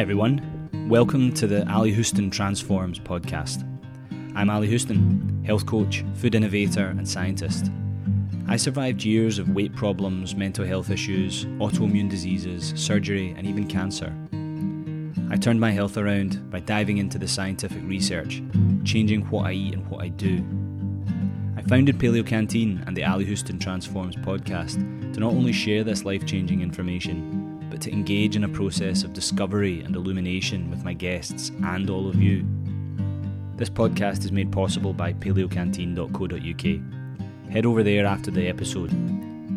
Hi, everyone. Welcome to the Ali Houston Transforms podcast. I'm Ali Houston, health coach, food innovator, and scientist. I survived years of weight problems, mental health issues, autoimmune diseases, surgery, and even cancer. I turned my health around by diving into the scientific research, changing what I eat and what I do. I founded Paleo Canteen and the Ali Houston Transforms podcast to not only share this life changing information, to engage in a process of discovery and illumination with my guests and all of you. This podcast is made possible by paleocanteen.co.uk. Head over there after the episode.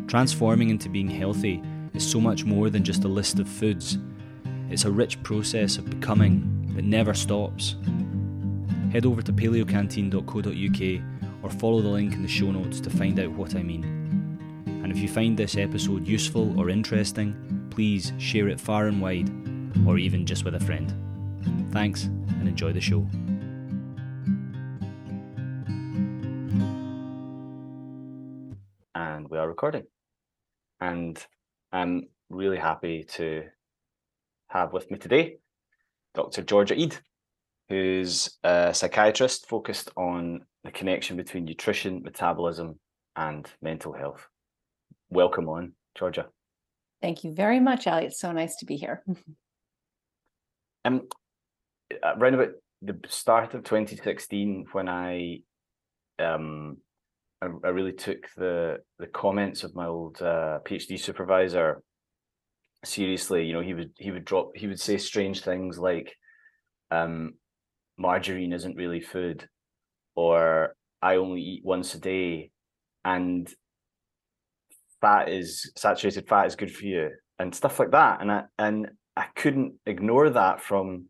Transforming into being healthy is so much more than just a list of foods it's a rich process of becoming that never stops. Head over to paleocanteen.co.uk or follow the link in the show notes to find out what I mean. And if you find this episode useful or interesting, please share it far and wide, or even just with a friend. Thanks and enjoy the show. And we are recording. And I'm really happy to have with me today Dr. Georgia Ede, who's a psychiatrist focused on the connection between nutrition, metabolism, and mental health. Welcome on, Georgia. Thank you very much, Ali. It's so nice to be here. um, around about the start of 2016, when I um, I, I really took the the comments of my old uh, PhD supervisor seriously, you know, he would he would drop he would say strange things like um margarine isn't really food or I only eat once a day and fat is saturated fat is good for you and stuff like that and I and I couldn't ignore that from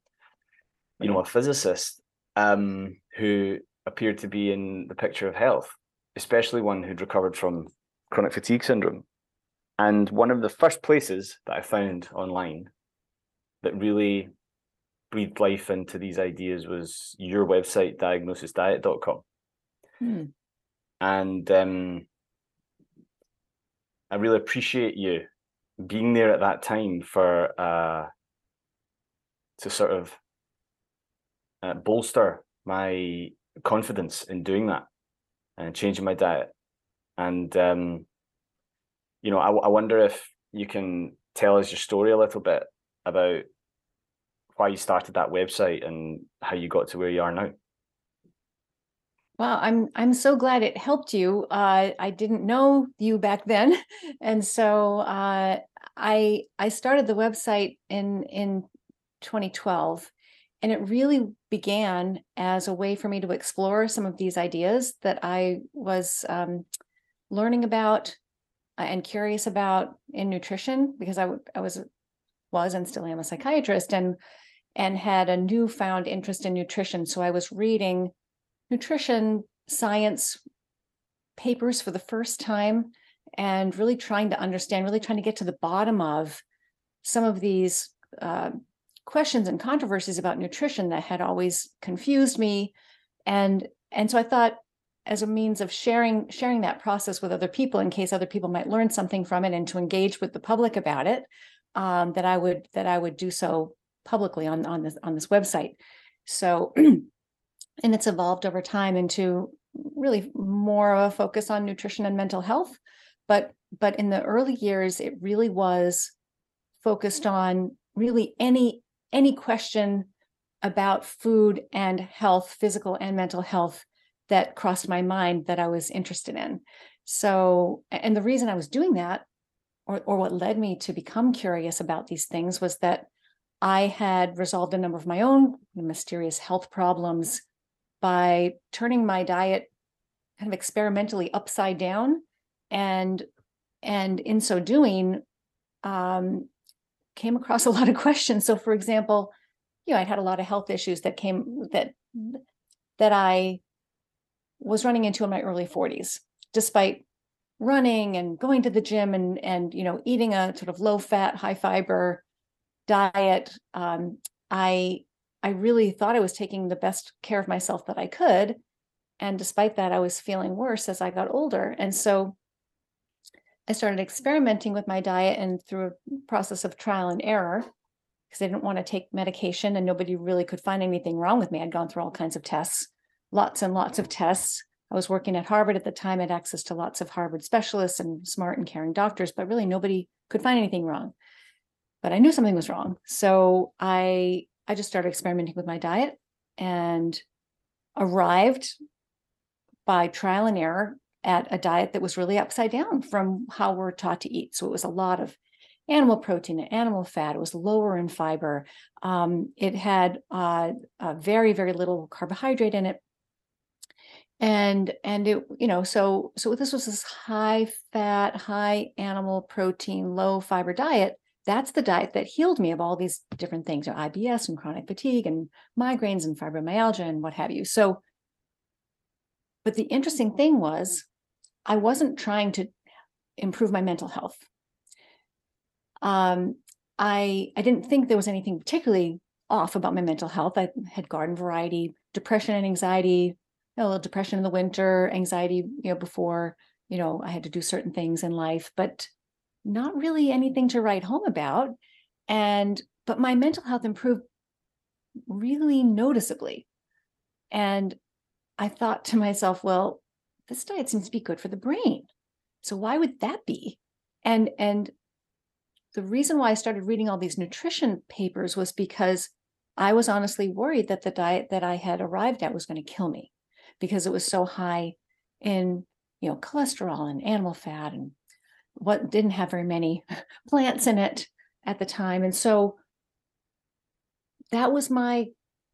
you know a physicist um who appeared to be in the picture of health especially one who'd recovered from chronic fatigue syndrome and one of the first places that I found online that really breathed life into these ideas was your website, diagnosisdiet.com. Hmm. And um, I really appreciate you being there at that time for uh, to sort of uh, bolster my confidence in doing that and changing my diet. And um, you know, I, I wonder if you can tell us your story a little bit about why you started that website and how you got to where you are now. Wow, I'm I'm so glad it helped you. Uh, I didn't know you back then, and so uh, I I started the website in in 2012, and it really began as a way for me to explore some of these ideas that I was um, learning about uh, and curious about in nutrition because I, I was was and still am a psychiatrist and and had a newfound interest in nutrition. So I was reading nutrition science papers for the first time and really trying to understand, really trying to get to the bottom of some of these uh, questions and controversies about nutrition that had always confused me. And and so I thought as a means of sharing sharing that process with other people in case other people might learn something from it and to engage with the public about it um, that i would that i would do so publicly on on this on this website so and it's evolved over time into really more of a focus on nutrition and mental health but but in the early years it really was focused on really any any question about food and health physical and mental health that crossed my mind that I was interested in. So, and the reason I was doing that, or, or what led me to become curious about these things, was that I had resolved a number of my own mysterious health problems by turning my diet kind of experimentally upside down and and in so doing um, came across a lot of questions so for example you know i'd had a lot of health issues that came that that i was running into in my early 40s, despite running and going to the gym and and you know eating a sort of low fat, high fiber diet. Um, I I really thought I was taking the best care of myself that I could, and despite that, I was feeling worse as I got older. And so I started experimenting with my diet and through a process of trial and error, because I didn't want to take medication and nobody really could find anything wrong with me. I'd gone through all kinds of tests, lots and lots of tests. I was working at Harvard at the time, I had access to lots of Harvard specialists and smart and caring doctors, but really nobody could find anything wrong. But I knew something was wrong. So I I just started experimenting with my diet and arrived by trial and error at a diet that was really upside down from how we're taught to eat. So it was a lot of animal protein and animal fat. It was lower in fiber. Um, it had uh, very, very little carbohydrate in it. And and it, you know, so so this was this high fat, high animal protein, low fiber diet. That's the diet that healed me of all these different things, you know, IBS and chronic fatigue and migraines and fibromyalgia and what have you. So, but the interesting thing was I wasn't trying to improve my mental health. Um, I I didn't think there was anything particularly off about my mental health. I had garden variety depression and anxiety, a little depression in the winter, anxiety, you know, before you know I had to do certain things in life, but not really anything to write home about. And but my mental health improved really noticeably. And I thought to myself, well, this diet seems to be good for the brain. So why would that be? And and the reason why I started reading all these nutrition papers was because I was honestly worried that the diet that I had arrived at was going to kill me because it was so high in, you know, cholesterol and animal fat and what didn't have very many plants in it at the time. And so that was my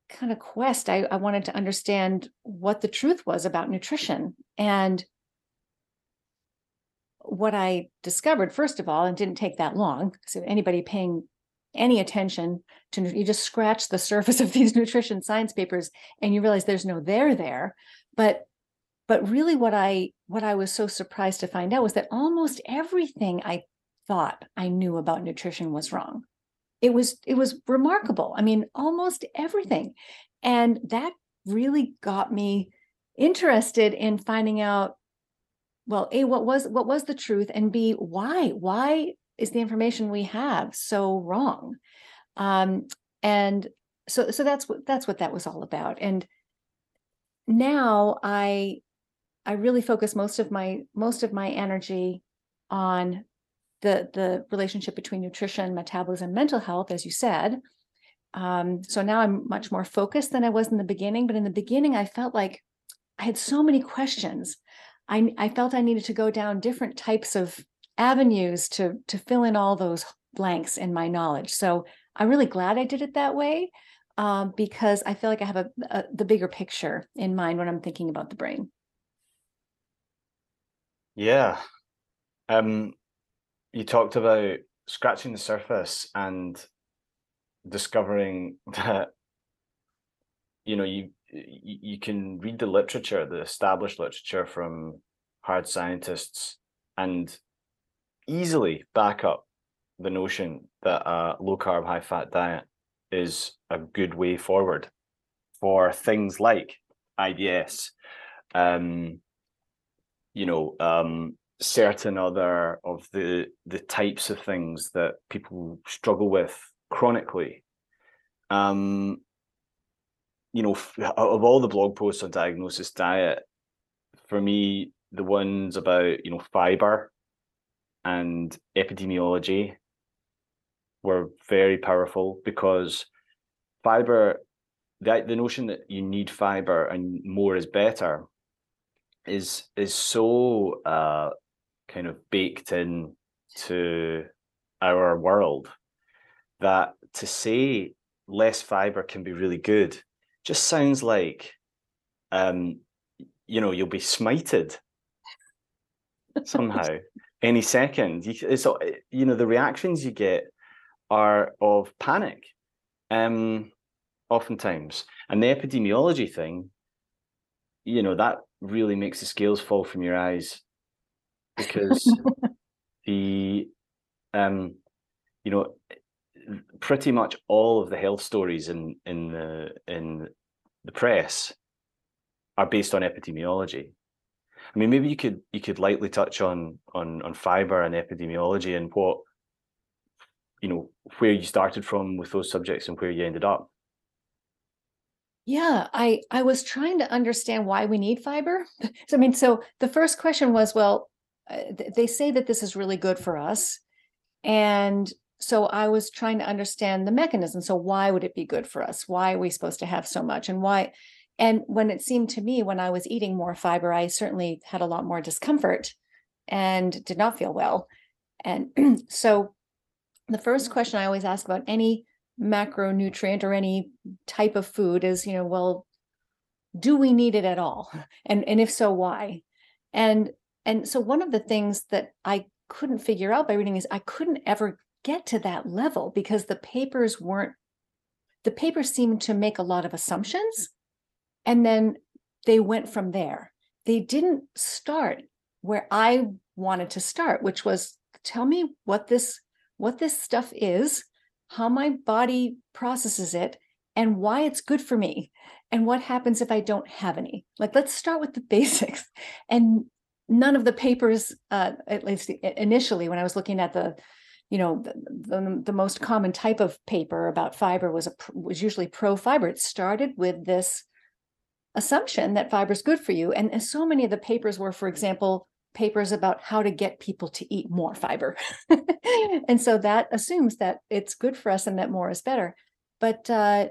kind of quest. I, I wanted to understand what the truth was about nutrition. And what I discovered, first of all, and didn't take that long, so anybody paying any attention to you just scratch the surface of these nutrition science papers and you realize there's no there there. But but really what I what I was so surprised to find out was that almost everything I thought I knew about nutrition was wrong. It was it was remarkable. I mean almost everything. And that really got me interested in finding out well a what was what was the truth? And b why why is the information we have so wrong? Um and so so that's what that's what that was all about. And now i i really focus most of my most of my energy on the the relationship between nutrition, metabolism, mental health, as you said. Um, so now I'm much more focused than I was in the beginning. But in the beginning, I felt like I had so many questions. I, I felt I needed to go down different types of avenues to to fill in all those blanks in my knowledge. So I'm really glad I did it that way um, because I feel like I have a, a the bigger picture in mind when I'm thinking about the brain. Yeah. Um, you talked about scratching the surface and discovering that you know you you can read the literature the established literature from hard scientists and easily back up the notion that a low carb high fat diet is a good way forward for things like IBS um you know um certain other of the the types of things that people struggle with chronically. Um you know of all the blog posts on diagnosis diet for me the ones about you know fiber and epidemiology were very powerful because fiber the, the notion that you need fiber and more is better is is so uh, kind of baked in to our world that to say less fiber can be really good just sounds like um you know you'll be smited somehow any second. You, it's you know the reactions you get are of panic um oftentimes. And the epidemiology thing you know that really makes the scales fall from your eyes because the um you know pretty much all of the health stories in in the in the press are based on epidemiology i mean maybe you could you could lightly touch on on on fiber and epidemiology and what you know where you started from with those subjects and where you ended up. Yeah, I I was trying to understand why we need fiber. So I mean, so the first question was, well, uh, they say that this is really good for us, and so I was trying to understand the mechanism. So why would it be good for us? Why are we supposed to have so much, and why? And when it seemed to me, when I was eating more fiber, I certainly had a lot more discomfort and did not feel well. And so the first question I always ask about any macronutrient or any type of food is, you know, well, do we need it at all? And and if so, why? And and so one of the things that I couldn't figure out by reading is I couldn't ever get to that level because the papers weren't the papers seemed to make a lot of assumptions and then they went from there. They didn't start where I wanted to start, which was tell me what this what this stuff is how my body processes it and why it's good for me and what happens if I don't have any. Like, let's start with the basics. And none of the papers, uh, at least initially, when I was looking at the, you know, the, the, the most common type of paper about fiber was a, was usually pro fiber. It started with this assumption that fiber is good for you, and, and so many of the papers were, for example, papers about how to get people to eat more fiber. and so that assumes that it's good for us and that more is better. But uh,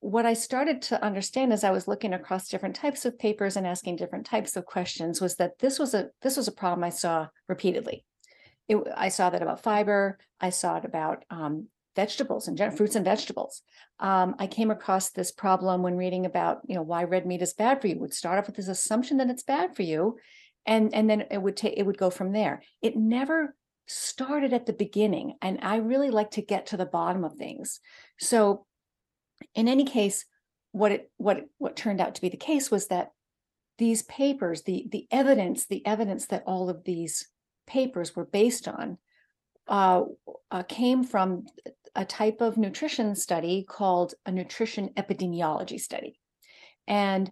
what I started to understand as I was looking across different types of papers and asking different types of questions was that this was a this was a problem I saw repeatedly. It, I saw that about fiber. I saw it about um, vegetables and fruits and vegetables. Um, I came across this problem when reading about you know why red meat is bad for you. Would start off with this assumption that it's bad for you, and and then it would take it would go from there. It never started at the beginning and i really like to get to the bottom of things. So in any case what it what what turned out to be the case was that these papers the the evidence the evidence that all of these papers were based on uh, uh, came from a type of nutrition study called a nutrition epidemiology study. And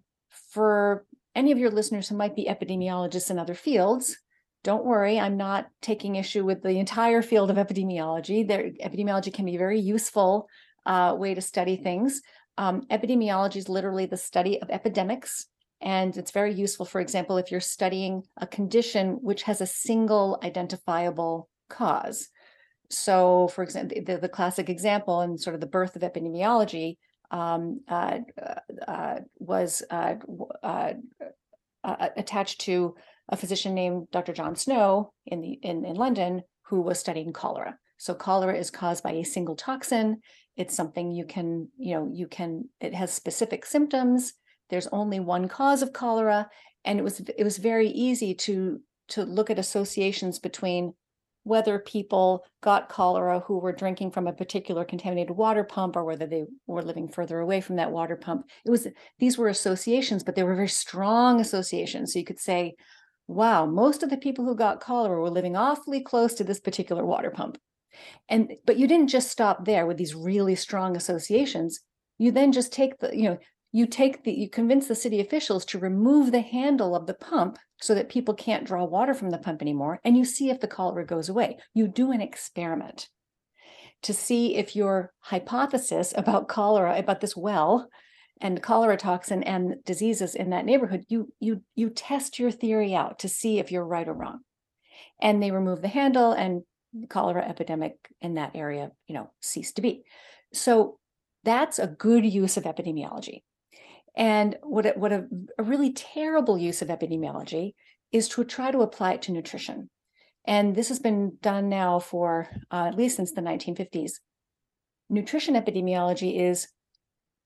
for any of your listeners who might be epidemiologists in other fields, don't worry, I'm not taking issue with the entire field of epidemiology. There, epidemiology can be a very useful uh, way to study things. Um, epidemiology is literally the study of epidemics, and it's very useful, for example, if you're studying a condition which has a single identifiable cause. So, for example, the, the classic example and sort of the birth of epidemiology um, uh, uh, was uh, uh, uh, attached to a physician named Dr. John Snow in the in, in London who was studying cholera. So cholera is caused by a single toxin. It's something you can, you know, you can. It has specific symptoms. There's only one cause of cholera, and it was it was very easy to to look at associations between whether people got cholera who were drinking from a particular contaminated water pump or whether they were living further away from that water pump. It was these were associations but they were very strong associations. So you could say wow most of the people who got cholera were living awfully close to this particular water pump. And but you didn't just stop there with these really strong associations. You then just take the you know you take the you convince the city officials to remove the handle of the pump so that people can't draw water from the pump anymore and you see if the cholera goes away. You do an experiment to see if your hypothesis about cholera about this well and cholera toxin and diseases in that neighborhood you you you test your theory out to see if you're right or wrong. And they remove the handle and the cholera epidemic in that area you know ceased to be. So that's a good use of epidemiology and what a, what a, a really terrible use of epidemiology is to try to apply it to nutrition. And this has been done now for uh, at least since the 1950s. Nutrition epidemiology is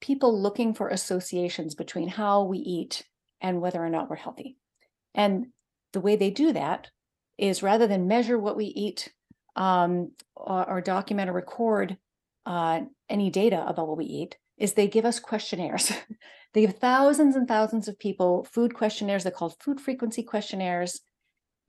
people looking for associations between how we eat and whether or not we're healthy. And the way they do that is rather than measure what we eat um, or, or, document or record uh, any data about what we eat, is they give us questionnaires. they give thousands and thousands of people food questionnaires. They're called food frequency questionnaires,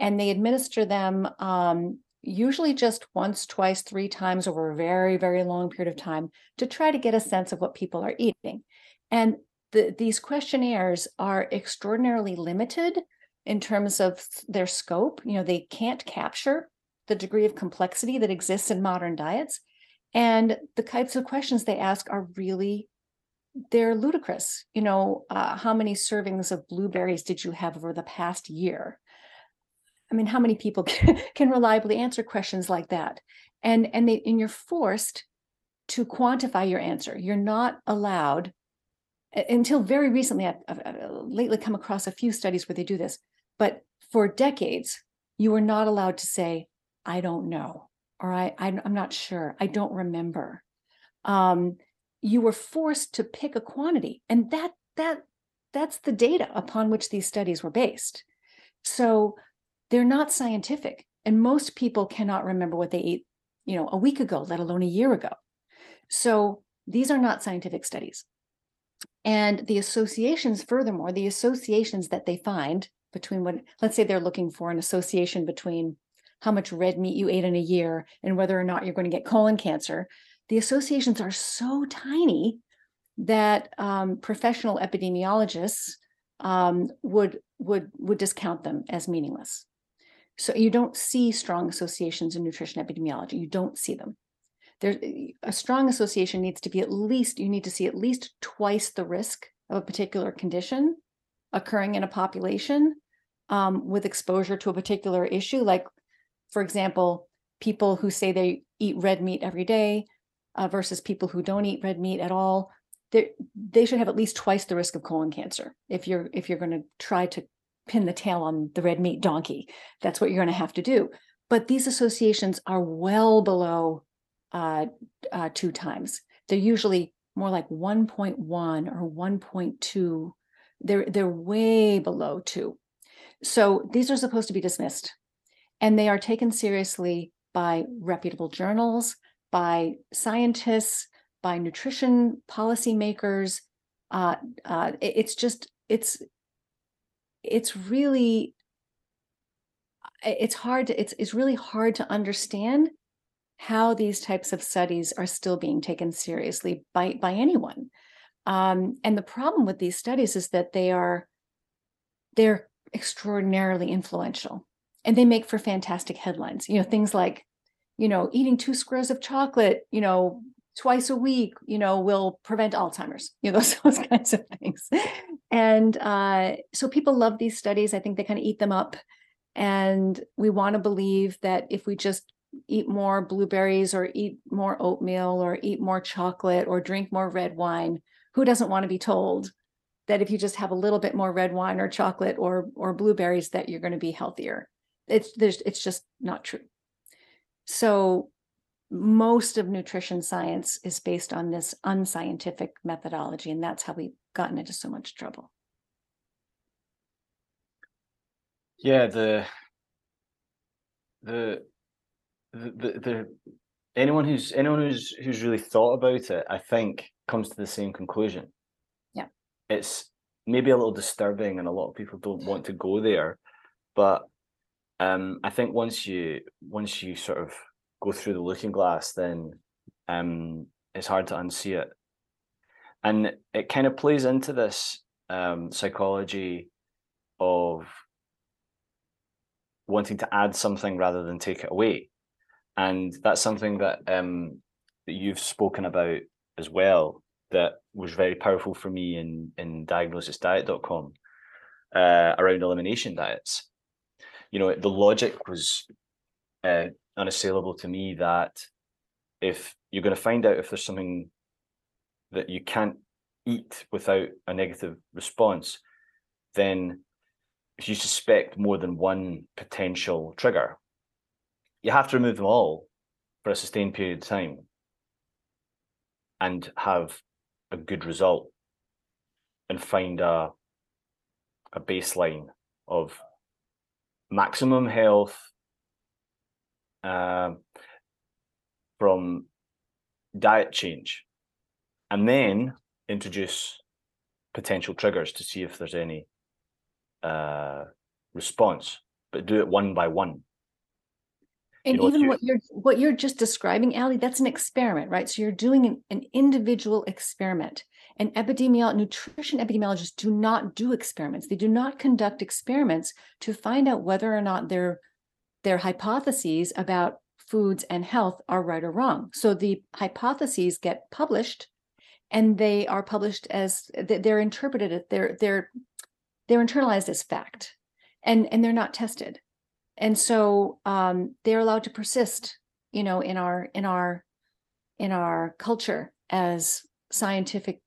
and they administer them um, usually just once, twice, three times over a very, very long period of time to try to get a sense of what people are eating. And the, these questionnaires are extraordinarily limited in terms of their scope. You know, they can't capture the degree of complexity that exists in modern diets. And the types of questions they ask are really they're ludicrous. You know, uh, how many servings of blueberries did you have over the past year? I mean, how many people can, reliably answer questions like that? And and they and you're forced to quantify your answer. You're not allowed until very recently. I've, I've lately come across a few studies where they do this, but for decades, you were not allowed to say, "I don't know," or "I, I am not sure," "I don't remember." Um, you were forced to pick a quantity, and that that that's the data upon which these studies were based. So they're not scientific, and most people cannot remember what they ate, you know, a week ago, let alone a year ago. So these are not scientific studies. And the associations, furthermore, the associations that they find between what, let's say they're looking for an association between how much red meat you ate in a year and whether or not you're going to get colon cancer, the associations are so tiny that um, professional epidemiologists um, would would would discount them as meaningless. So you don't see strong associations in nutrition epidemiology. You don't see them there a strong association needs to be at least you need to see at least twice the risk of a particular condition occurring in a population um, with exposure to a particular issue like for example people who say they eat red meat every day uh, versus people who don't eat red meat at all they should have at least twice the risk of colon cancer if you're if you're going to try to pin the tail on the red meat donkey that's what you're going to have to do but these associations are well below uh, uh, two times. They're usually more like 1.1 or 1.2. They're they're way below two. So these are supposed to be dismissed, and they are taken seriously by reputable journals, by scientists, by nutrition policymakers. Uh, uh, it's just it's it's really it's hard to it's it's really hard to understand how these types of studies are still being taken seriously by, by anyone. Um, and the problem with these studies is that they are they're extraordinarily influential and they make for fantastic headlines. You know, things like, you know, eating two squares of chocolate, you know, twice a week, you know, will prevent Alzheimer's, you know, those, those kinds of things. And uh, so people love these studies. I think they kind of eat them up. And we want to believe that if we just eat more blueberries or eat more oatmeal or eat more chocolate or drink more red wine who doesn't want to be told that if you just have a little bit more red wine or chocolate or or blueberries that you're going to be healthier it's there's it's just not true. So most of nutrition science is based on this unscientific methodology and that's how we've gotten into so much trouble. Yeah the the the, the, anyone who's anyone who's who's really thought about it, I think, comes to the same conclusion. Yeah, it's maybe a little disturbing, and a lot of people don't want to go there, but um, I think once you once you sort of go through the looking glass, then um, it's hard to unsee it, and it kind of plays into this um, psychology of wanting to add something rather than take it away. And that's something that um, that you've spoken about as well that was very powerful for me in in diagnosisdiet.com uh, around elimination diets you know the logic was uh, unassailable to me that if you're going to find out if there's something that you can't eat without a negative response then if you suspect more than one potential trigger you have to remove them all for a sustained period of time and have a good result and find a a baseline of maximum health uh, from diet change and then introduce potential triggers to see if there's any uh, response but do it one by one and you know, even what you're what you're just describing, Ali, that's an experiment, right? So you're doing an, an individual experiment. And epidemiologists, nutrition epidemiologists do not do experiments. They do not conduct experiments to find out whether or not their their hypotheses about foods and health are right or wrong. So the hypotheses get published and they are published as they're interpreted they're they're they're internalized as fact and and they're not tested and so um, they're allowed to persist you know in our in our in our culture as scientific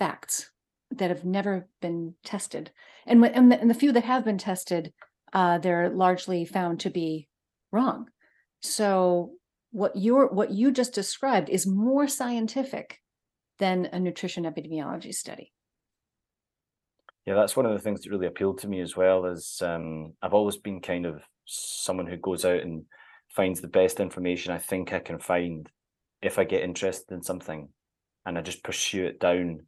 facts that have never been tested. And and the, and the few that have been tested uh, they're largely found to be wrong. So what you're what you just described is more scientific than a nutrition epidemiology study. Yeah that's one of the things that really appealed to me as well is um, i've always been kind of someone who goes out and finds the best information i think i can find if i get interested in something and i just pursue it down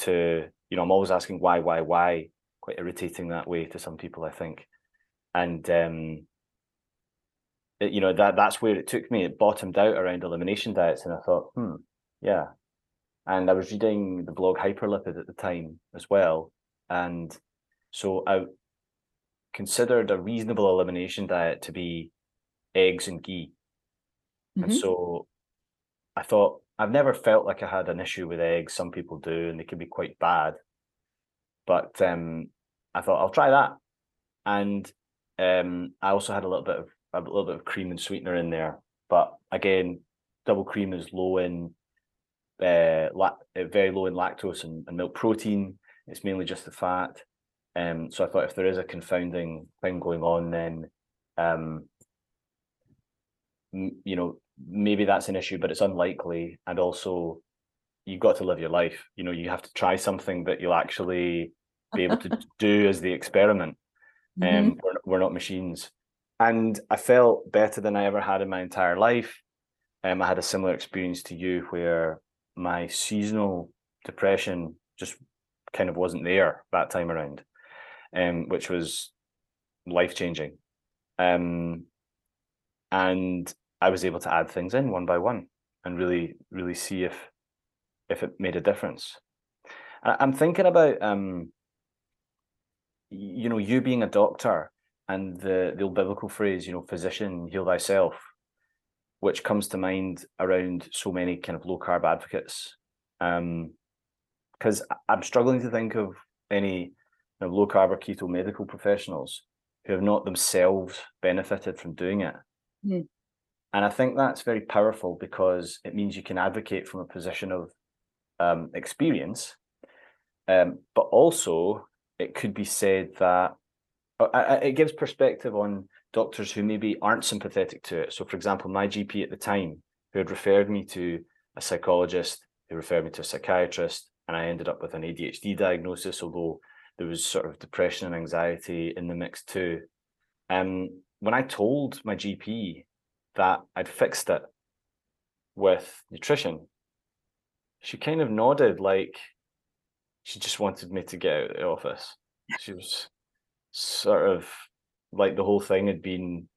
to you know i'm always asking why why why. Quite irritating that way to some people i think. And um it, you know that that's where it took me. It bottomed out around elimination diets and i thought hmm yeah. And i was reading the blog hyperlipid at the time as well and so i considered a reasonable elimination diet to be eggs and ghee. Mm-hmm. and so i thought I've never felt like I had an issue with eggs. Some people do, and they can be quite bad. But um, I thought I'll try that, and um, I also had a little bit of a little bit of cream and sweetener in there. But again, double cream is low in uh, uh, very low in lactose and, and, milk protein. It's mainly just the fat. Um, so I thought if there is a confounding thing going on, then um, you know maybe that's an issue, but it's unlikely. And also, you've got to live your life. You know, you have to try something that you'll actually be able to do as the experiment. And um, mm-hmm. we're, we're not machines. And I felt better than I ever had in my entire life. Um, I had a similar experience to you where my seasonal depression just kind of wasn't there that time around, um, which was life changing. Um, and I was able to add things in one by one and really, really see if if it made a difference. I'm thinking about um, you know, you being a doctor and the the old biblical phrase, you know, physician, heal thyself, which comes to mind around so many kind of low carb advocates. Um, because I'm struggling to think of any you know, low carb or keto medical professionals who have not themselves benefited from doing it. Mm. And I think that's very powerful because it means you can advocate from a position of um, experience. Um, but also, it could be said that uh, it gives perspective on doctors who maybe aren't sympathetic to it. So, for example, my GP at the time, who had referred me to a psychologist, who referred me to a psychiatrist, and I ended up with an ADHD diagnosis, although there was sort of depression and anxiety in the mix too. Um, when I told my GP that I'd fixed it with nutrition, she kind of nodded like she just wanted me to get out of the office. She was sort of like the whole thing had been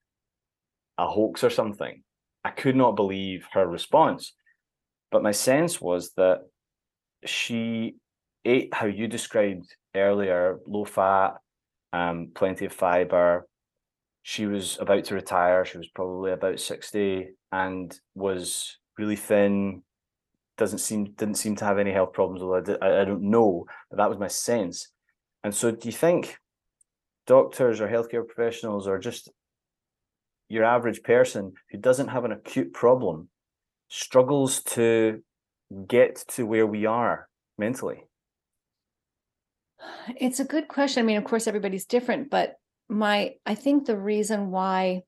a hoax or something. I could not believe her response. But my sense was that she ate how you described earlier low fat, um, plenty of fiber, she was about to retire. She was probably about 60 and was really thin. Doesn't seem didn't seem to have any health problems. Although I, I don't know, but that was my sense. And so, do you think doctors or healthcare professionals or just your average person who doesn't have an acute problem struggles to get to where we are mentally? It's a good question. I mean, of course, everybody's different, but my i think the reason why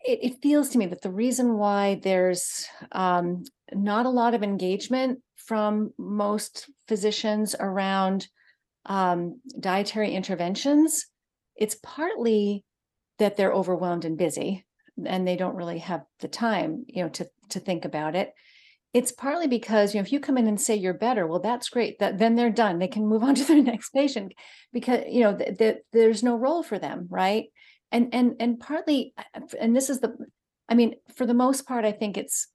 it, it feels to me that the reason why there's um, not a lot of engagement from most physicians around um, dietary interventions it's partly that they're overwhelmed and busy and they don't really have the time you know to to think about it it's partly because you know if you come in and say you're better well that's great that then they're done they can move on to their next patient because you know th- th- there's no role for them right and and and partly and this is the i mean for the most part i think it's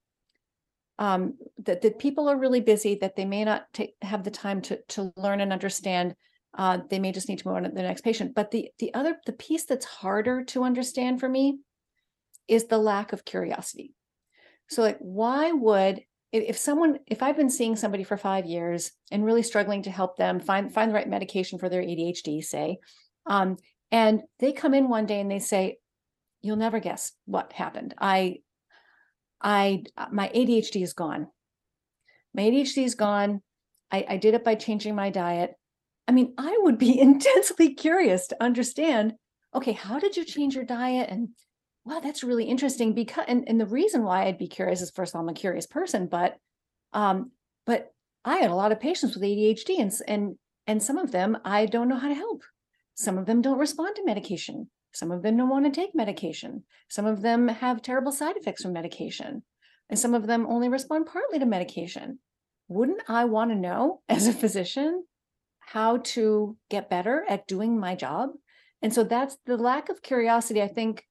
um that, that people are really busy that they may not have the time to to learn and understand uh, they may just need to move on to the next patient but the the other the piece that's harder to understand for me is the lack of curiosity. So, like, why would if someone if I've been seeing somebody for five years and really struggling to help them find find the right medication for their ADHD, say, um, and they come in one day and they say, "You'll never guess what happened. I, I, my ADHD is gone. My ADHD is gone. I, I did it by changing my diet. I mean, I would be intensely curious to understand. Okay, how did you change your diet and wow, that's really interesting because and, and the reason why I'd be curious is first of all, I'm a curious person, but um, but I had a lot of patients with ADHD and and and some of them I don't know how to help. Some of them don't respond to medication. Some of them don't want to take medication. Some of them have terrible side effects from medication. And some of them only respond partly to medication. Wouldn't I want to know as a physician how to get better at doing my job? And so that's the lack of curiosity, I think,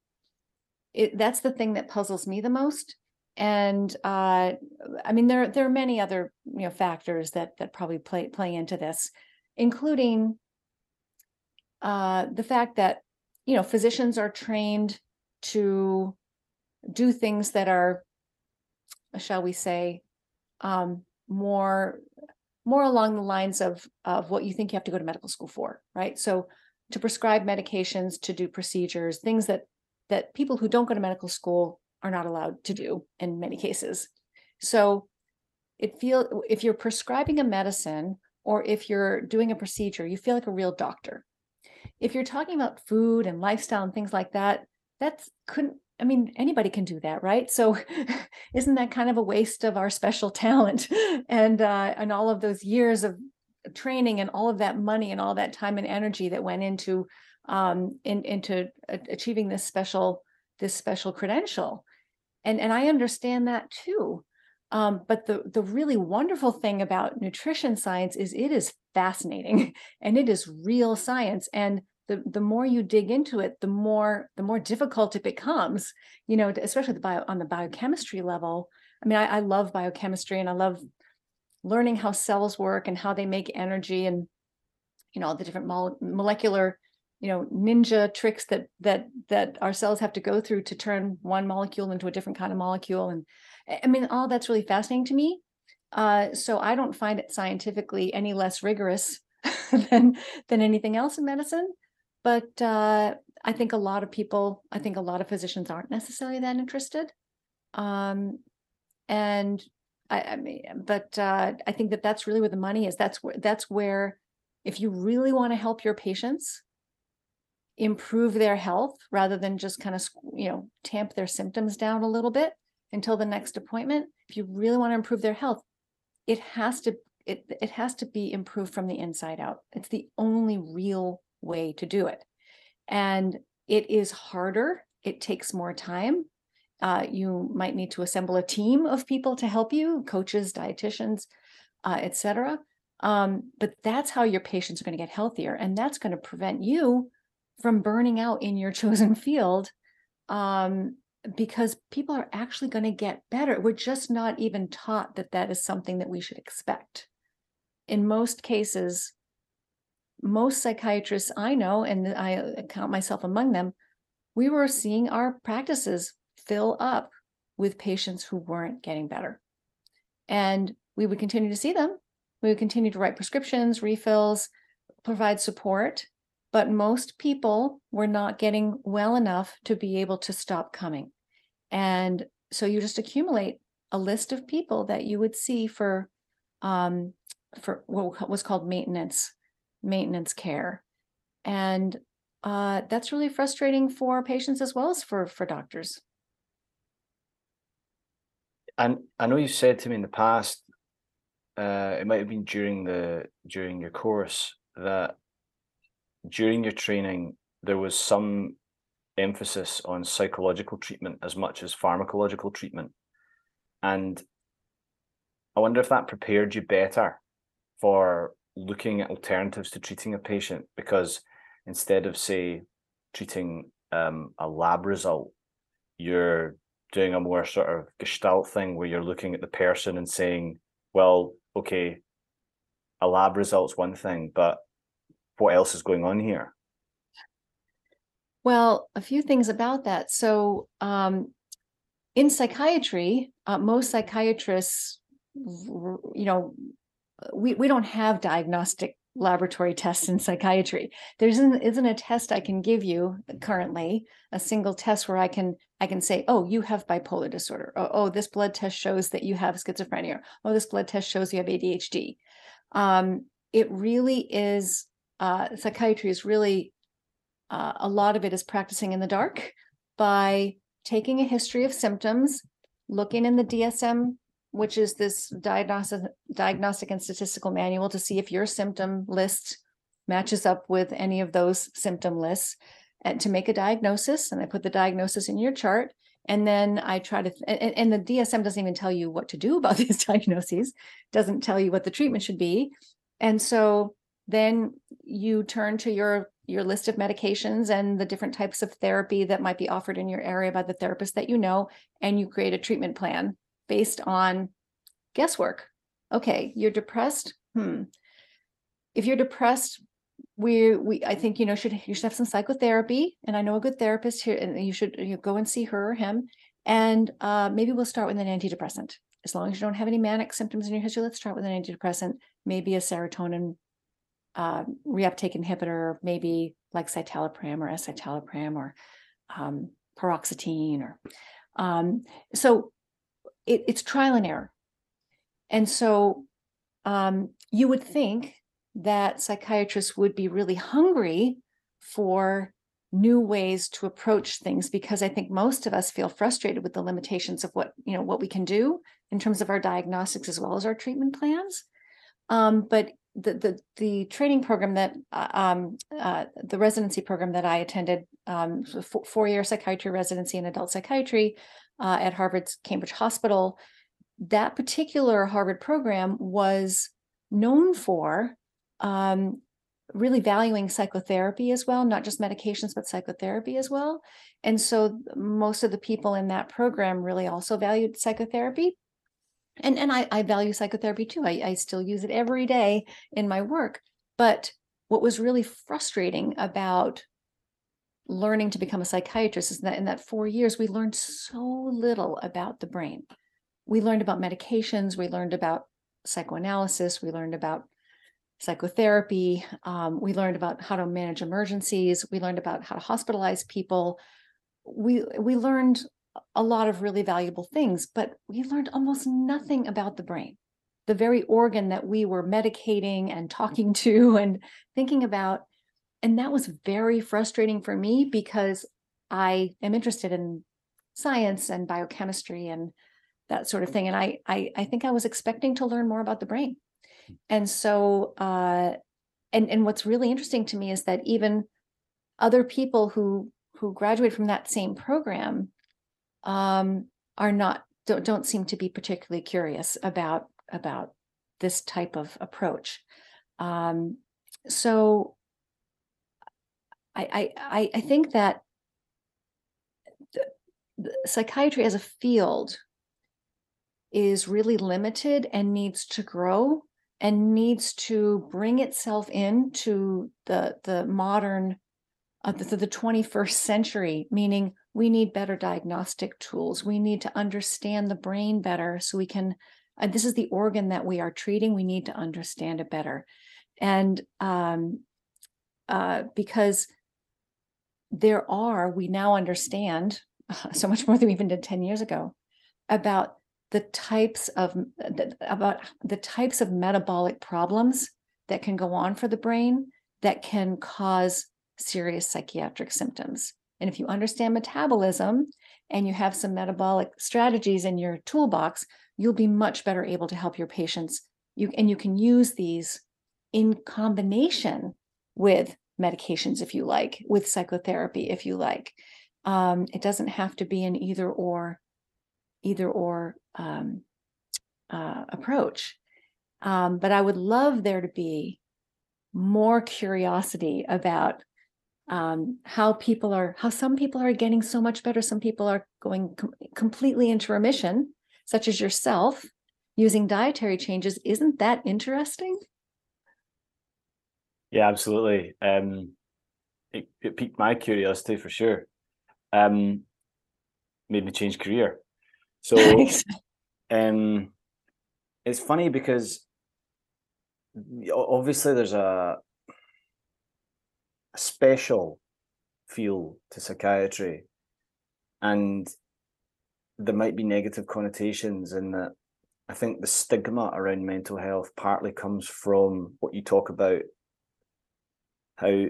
it, that's the thing that puzzles me the most. And uh, i mean there there are many other you know factors that that probably play play into this including uh, the fact that you know physicians are trained to do things that are shall we say um, more more along the lines of of what you think you have to go to medical school for right? So to prescribe medications to do procedures things that that people who don't go to medical school are not allowed to do in many cases. So it feel if you're prescribing a medicine or if you're doing a procedure, you feel like a real doctor. If you're talking about food and lifestyle and things like that, that's couldn't I mean anybody can do that, right? So isn't that kind of a waste of our special talent and uh, and all of those years of training and all of that money and all that time and energy that went into um, in, into achieving this special this special credential, and and I understand that too. Um, but the the really wonderful thing about nutrition science is it is fascinating and it is real science. And the the more you dig into it the more the more difficult it becomes you know especially the bio on the biochemistry level. I mean I, I love biochemistry and i love learning how cells work and how they make energy and you know all the different mole- molecular you know ninja tricks that that that our cells have to go through to turn one molecule into a different kind of molecule. And i mean all that's really fascinating to me. Uh, so i don't find it scientifically any less rigorous than than anything else in medicine. But uh, i think a lot of people i think a lot of physicians aren't necessarily that interested. Um, and I, I mean but uh, i think that that's really where the money is. That's where that's where if you really want to help your patients improve their health rather than just kind of you know tamp their symptoms down a little bit until the next appointment. If you really want to improve their health it has to it, it has to be improved from the inside out. It's the only real way to do it. And it is harder. It takes more time. Uh, you might need to assemble a team of people to help you coaches dietitians uh, etc um, but that's how your patients are going to get healthier and that's going to prevent you from burning out in your chosen field um, because people are actually going to get better. We're just not even taught that that is something that we should expect. In most cases, most psychiatrists I know, and I count myself among them, we were seeing our practices fill up with patients who weren't getting better. And we would continue to see them. We would continue to write prescriptions, refills, provide support but most people were not getting well enough to be able to stop coming. And so you just accumulate a list of people that you would see for um, for what was called maintenance maintenance care, and uh, that's really frustrating for patients as well as for for doctors. And I know you said to me in the past, uh, it might have been during the during your course that during your training there was some emphasis on psychological treatment as much as pharmacological treatment. And i wonder if that prepared you better for looking at alternatives to treating a patient because instead of say treating um, a lab result you're doing a more sort of gestalt thing where you're looking at the person and saying well okay a lab result's one thing but what else is going on here? Well, a few things about that. So, um, in psychiatry, uh, most psychiatrists, you know, we, we don't have diagnostic laboratory tests in psychiatry. There isn't, isn't a test I can give you currently, a single test where I can I can say, oh, you have bipolar disorder. Oh, oh this blood test shows that you have schizophrenia. Oh, this blood test shows you have ADHD. Um, it really is uh, psychiatry is really uh, a lot of it is practicing in the dark by taking a history of symptoms, looking in the DSM which is this diagnostic diagnostic and statistical manual to see if your symptom list matches up with any of those symptom lists and to make a diagnosis and I put the diagnosis in your chart and then I try to and, and the DSM doesn't even tell you what to do about these diagnoses doesn't tell you what the treatment should be and so then you turn to your your list of medications and the different types of therapy that might be offered in your area by the therapist that you know and you create a treatment plan based on guesswork. Okay, you're depressed. Hmm. If you're depressed, we we I think you know should you should have some psychotherapy, and I know a good therapist here, and you should you go and see her or him, and uh, maybe we'll start with an antidepressant. As long as you don't have any manic symptoms in your history, let's start with an antidepressant, maybe a serotonin uh, reuptake inhibitor, maybe like citalopram or escitalopram or um, paroxetine or um, so it, it's trial and error. And so um, you would think that psychiatrists would be really hungry for new ways to approach things because I think most of us feel frustrated with the limitations of what you know what we can do in terms of our diagnostics as well as our treatment plans. Um, but the the the training program that uh, um, uh, the residency program that I attended, um, four year psychiatry residency in adult psychiatry, uh, at Harvard's Cambridge Hospital, that particular Harvard program was known for um, really valuing psychotherapy as well, not just medications, but psychotherapy as well. And so most of the people in that program really also valued psychotherapy. And, and I, I value psychotherapy too. I, I still use it every day in my work. But what was really frustrating about learning to become a psychiatrist is that in that four years, we learned so little about the brain. We learned about medications, we learned about psychoanalysis, we learned about psychotherapy, um, we learned about how to manage emergencies, we learned about how to hospitalize people. We we learned a lot of really valuable things, but we learned almost nothing about the brain, the very organ that we were medicating and talking to and thinking about and that was very frustrating for me because I am interested in science and biochemistry and that sort of thing. And I, I, I think I was expecting to learn more about the brain. And so, uh, and, and what's really interesting to me is that even other people who, who graduate from that same program, um, are not, don't, don't seem to be particularly curious about, about this type of approach. Um, so I I I think that psychiatry as a field is really limited and needs to grow and needs to bring itself into the the modern uh, the, the 21st century meaning we need better diagnostic tools. We need to understand the brain better so we can uh, this is the organ that we are treating. We need to understand it better. And um, uh, because there are, we now understand so much more than we even did 10 years ago about the types of about the types of metabolic problems that can go on for the brain that can cause serious psychiatric symptoms. And if you understand metabolism and you have some metabolic strategies in your toolbox, you'll be much better able to help your patients. You and you can use these in combination with medications if you like, with psychotherapy if you like. Um, it doesn't have to be an either or, either or um, uh, approach. Um, but I would love there to be more curiosity about um, how people are, how some people are getting so much better. Some people are going com- completely into remission, such as yourself, using dietary changes. Isn't that interesting? Yeah, absolutely. Um, it, it piqued my curiosity for sure. Um, made me change career. So, um, it's funny because obviously there's a, a special feel to psychiatry, and there might be negative connotations in that. I think the stigma around mental health partly comes from what you talk about, how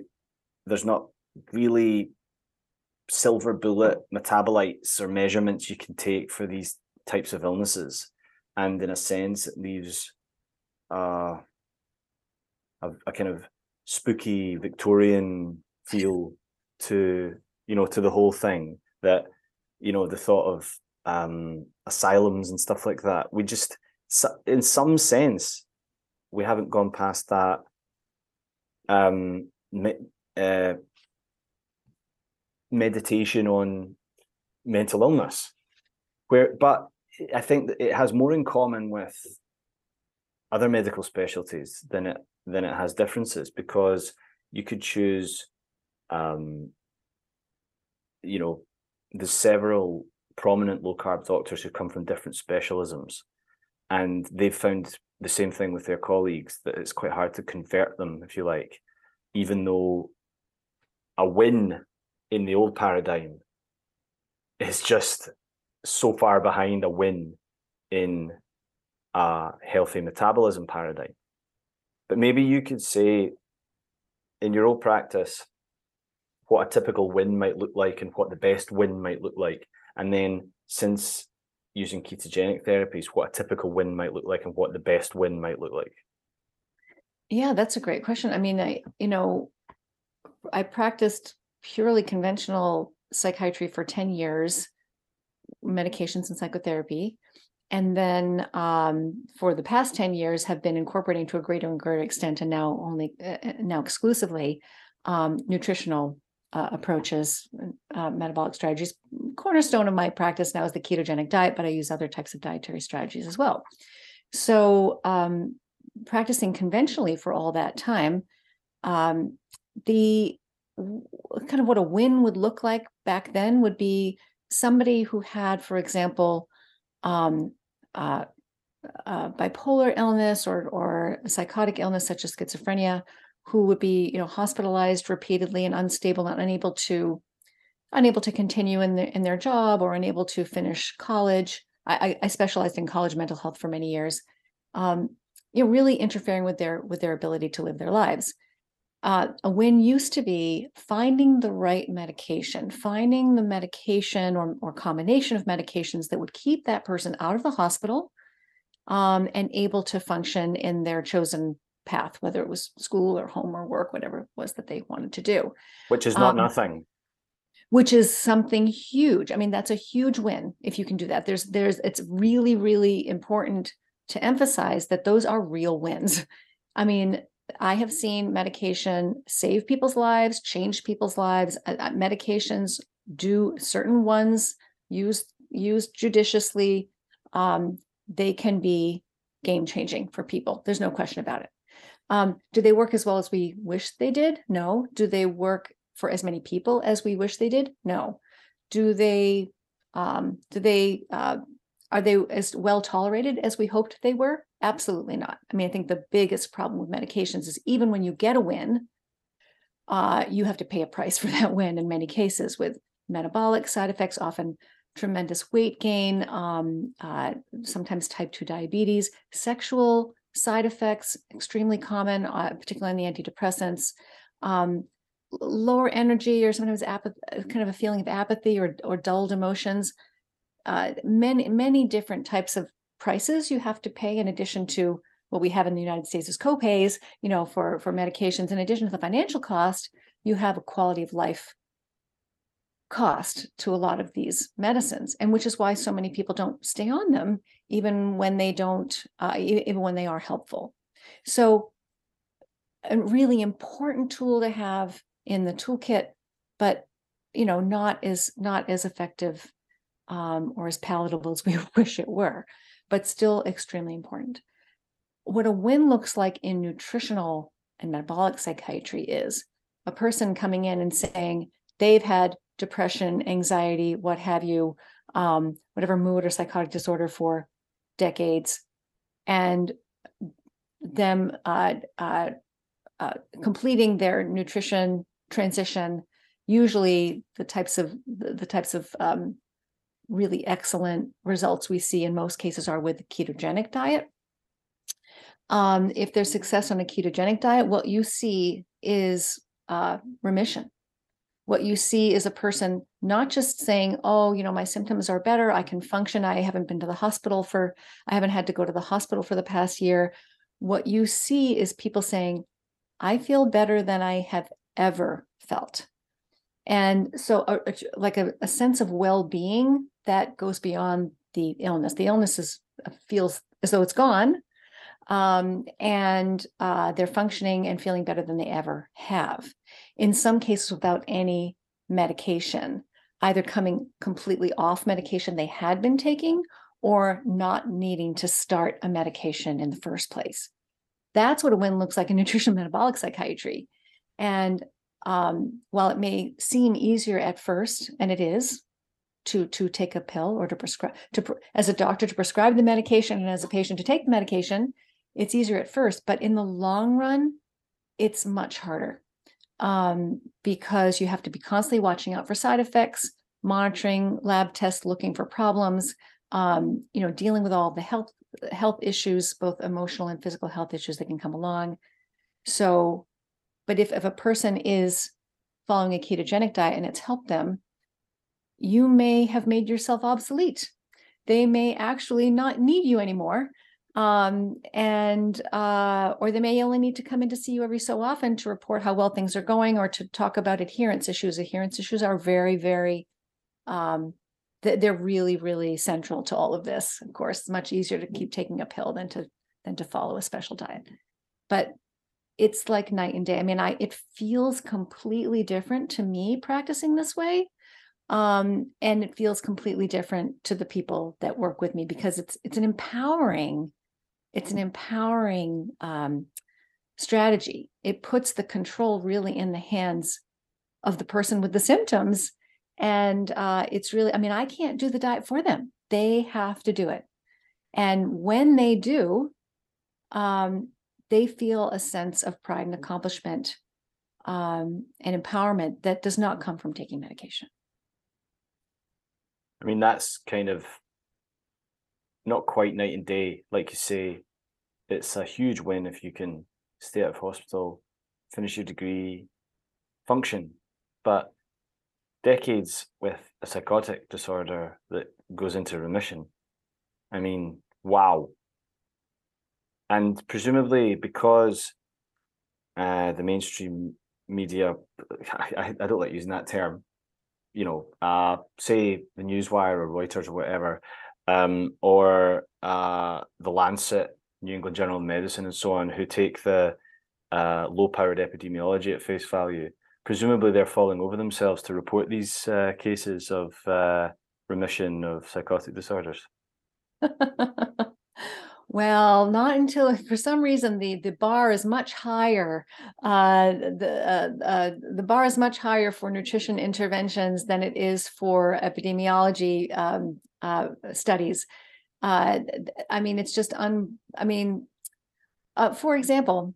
there's not really silver bullet metabolites or measurements you can take for these types of illnesses and in a sense it leaves uh, a, a kind of spooky victorian feel to you know to the whole thing that you know the thought of um asylums and stuff like that. We just in some sense we haven't gone past that um uh, meditation on mental illness. Where but i think it has more in common with other medical specialties then it than it has differences because you could choose um you know there's several prominent low carb doctors who come from different specialisms. And they've found the same thing with their colleagues that it's quite hard to convert them if you like even though a win in the old paradigm is just so far behind a win in a healthy metabolism paradigm. But maybe you could say in your old practice what a typical win might look like and what the best win might look like. And then since using ketogenic therapies, what a typical win might look like and what the best win might look like. Yeah, that's a great question. I mean, I, you know, I practiced purely conventional psychiatry for 10 years, medications and psychotherapy. And then um, for the past 10 years have been incorporating to a greater and greater extent and now only uh, uh now exclusively um, nutritional uh, approaches, uh, metabolic strategies. Cornerstone of my practice now is the ketogenic diet, but I use other types of dietary strategies as well. So, um, practicing conventionally for all that time, um, the kind of what a win would look like back then would be somebody who had, for example, um, uh, uh, bipolar illness or or psychotic illness such as schizophrenia, who would be you know hospitalized repeatedly and unstable and unable to unable to continue in their in their job or unable to finish college. I, I specialized in college mental health for many years. Um, you know, really interfering with their with their ability to live their lives uh, a win used to be finding the right medication, finding the medication or, or combination of medications that would keep that person out of the hospital um, and able to function in their chosen path, whether it was school or home or work, whatever it was that they wanted to do. Which is not um, nothing. Which is something huge. I mean, that's a huge win if you can do that. There's, there's, it's really, really important to emphasize that those are real wins. I mean, I have seen medication save people's lives, change people's lives. Uh, uh, medications do certain ones used used judiciously. Um, they can be game changing for people. There's no question about it. Um, do they work as well as we wish they did? No. Do they work for as many people as we wish they did? No. Do they um, do they uh, are they as well tolerated as we hoped they were? Absolutely not. I mean, I think the biggest problem with medications is even when you get a win, uh, you have to pay a price for that win in many cases with metabolic side effects, often tremendous weight gain, um, uh, sometimes type 2 diabetes, sexual side effects, extremely common, uh, particularly in the antidepressants. Um, lower energy or sometimes apath- kind of a feeling of apathy or, or dulled emotions uh, many many different types of prices you have to pay in addition to what we have in the United States as copays, you know, for for medications. In addition to the financial cost, you have a quality of life cost to a lot of these medicines, and which is why so many people don't stay on them, even when they don't, uh, even when they are helpful. So, a really important tool to have in the toolkit, but you know, not as not as effective um, or as palatable as we wish it were, but still extremely important. What a win looks like in nutritional and metabolic psychiatry is a person coming in and saying they've had depression, anxiety, what have you, um, whatever mood or psychotic disorder for decades, and them uh, uh, uh, completing their nutrition transition. Usually, the types of the, types of um, really excellent results we see in most cases are with the ketogenic diet. Um, if there's success on a ketogenic diet, what you see is uh, remission. What you see is a person not just saying, oh, you know, my symptoms are better, I can function, I haven't been to the hospital for, I haven't had to go to the hospital for the past year. What you see is people saying, I feel better than I have ever felt. And so, uh, like a, a sense of well being that goes beyond the illness. The illness is, uh, feels as though it's gone, um, and uh, they're functioning and feeling better than they ever have. In some cases, without any medication, either coming completely off medication they had been taking or not needing to start a medication in the first place. That's what a win looks like in nutrition metabolic psychiatry. And um, while it may seem easier at first, and it is, to to take a pill or to prescribe to as a doctor to prescribe the medication and as a patient to take the medication it's easier at first, but in the long run, it's much harder um, because you have to be constantly watching out for side effects, monitoring lab tests, looking for problems, um, you know, dealing with all the health health issues, both emotional and physical health issues that can come along. So, but if if a person is following a ketogenic diet and it's helped them, you may have made yourself obsolete. They may actually not need you anymore um, and uh, or they may only need to come in to see you every so often to report how well things are going or to talk about adherence issues. Adherence issues are very, very um, they're really, really central to all of this. Of course, it's much easier to keep taking a pill than to than to follow a special diet. But it's like night and day. I mean, I it feels completely different to me practicing this way um, and it feels completely different to the people that work with me because it's it's an empowering it's an empowering um, strategy. It puts the control really in the hands of the person with the symptoms. And uh, it's really, I mean, I can't do the diet for them. They have to do it. And when they do, um, they feel a sense of pride and accomplishment um, and empowerment that does not come from taking medication. I mean, that's kind of not quite night and day, like you say. It's a huge win if you can stay out of hospital, finish your degree, function. But decades with a psychotic disorder that goes into remission. I mean, wow. And presumably because uh, the mainstream media, I, I don't like using that term, you know, uh, say the Newswire or Reuters or whatever, um, or uh, the Lancet, New England Journal of Medicine, and so on, who take the uh, low-powered epidemiology at face value. Presumably, they're falling over themselves to report these uh, cases of uh, remission of psychotic disorders. Well, not until for some reason the the bar is much higher. Uh, the uh, uh, the bar is much higher for nutrition interventions than it is for epidemiology um, uh, studies. Uh, I mean, it's just un. I mean, uh, for example,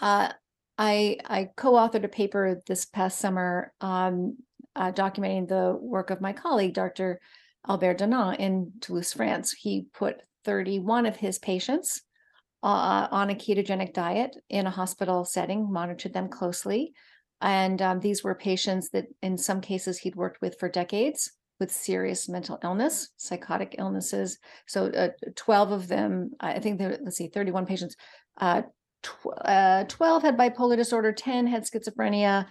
I I co-authored a paper this past summer um, documenting the work of my colleague, Dr. Albert Danan in Toulouse, France. He put 31 of his patients uh, on a ketogenic diet in a hospital setting, monitored them closely. And um, these were patients that, in some cases, he'd worked with for decades with serious mental illness, psychotic illnesses. So, uh, 12 of them, I think there, let's see, 31 patients, uh, tw- uh, 12 had bipolar disorder, 10 had schizophrenia,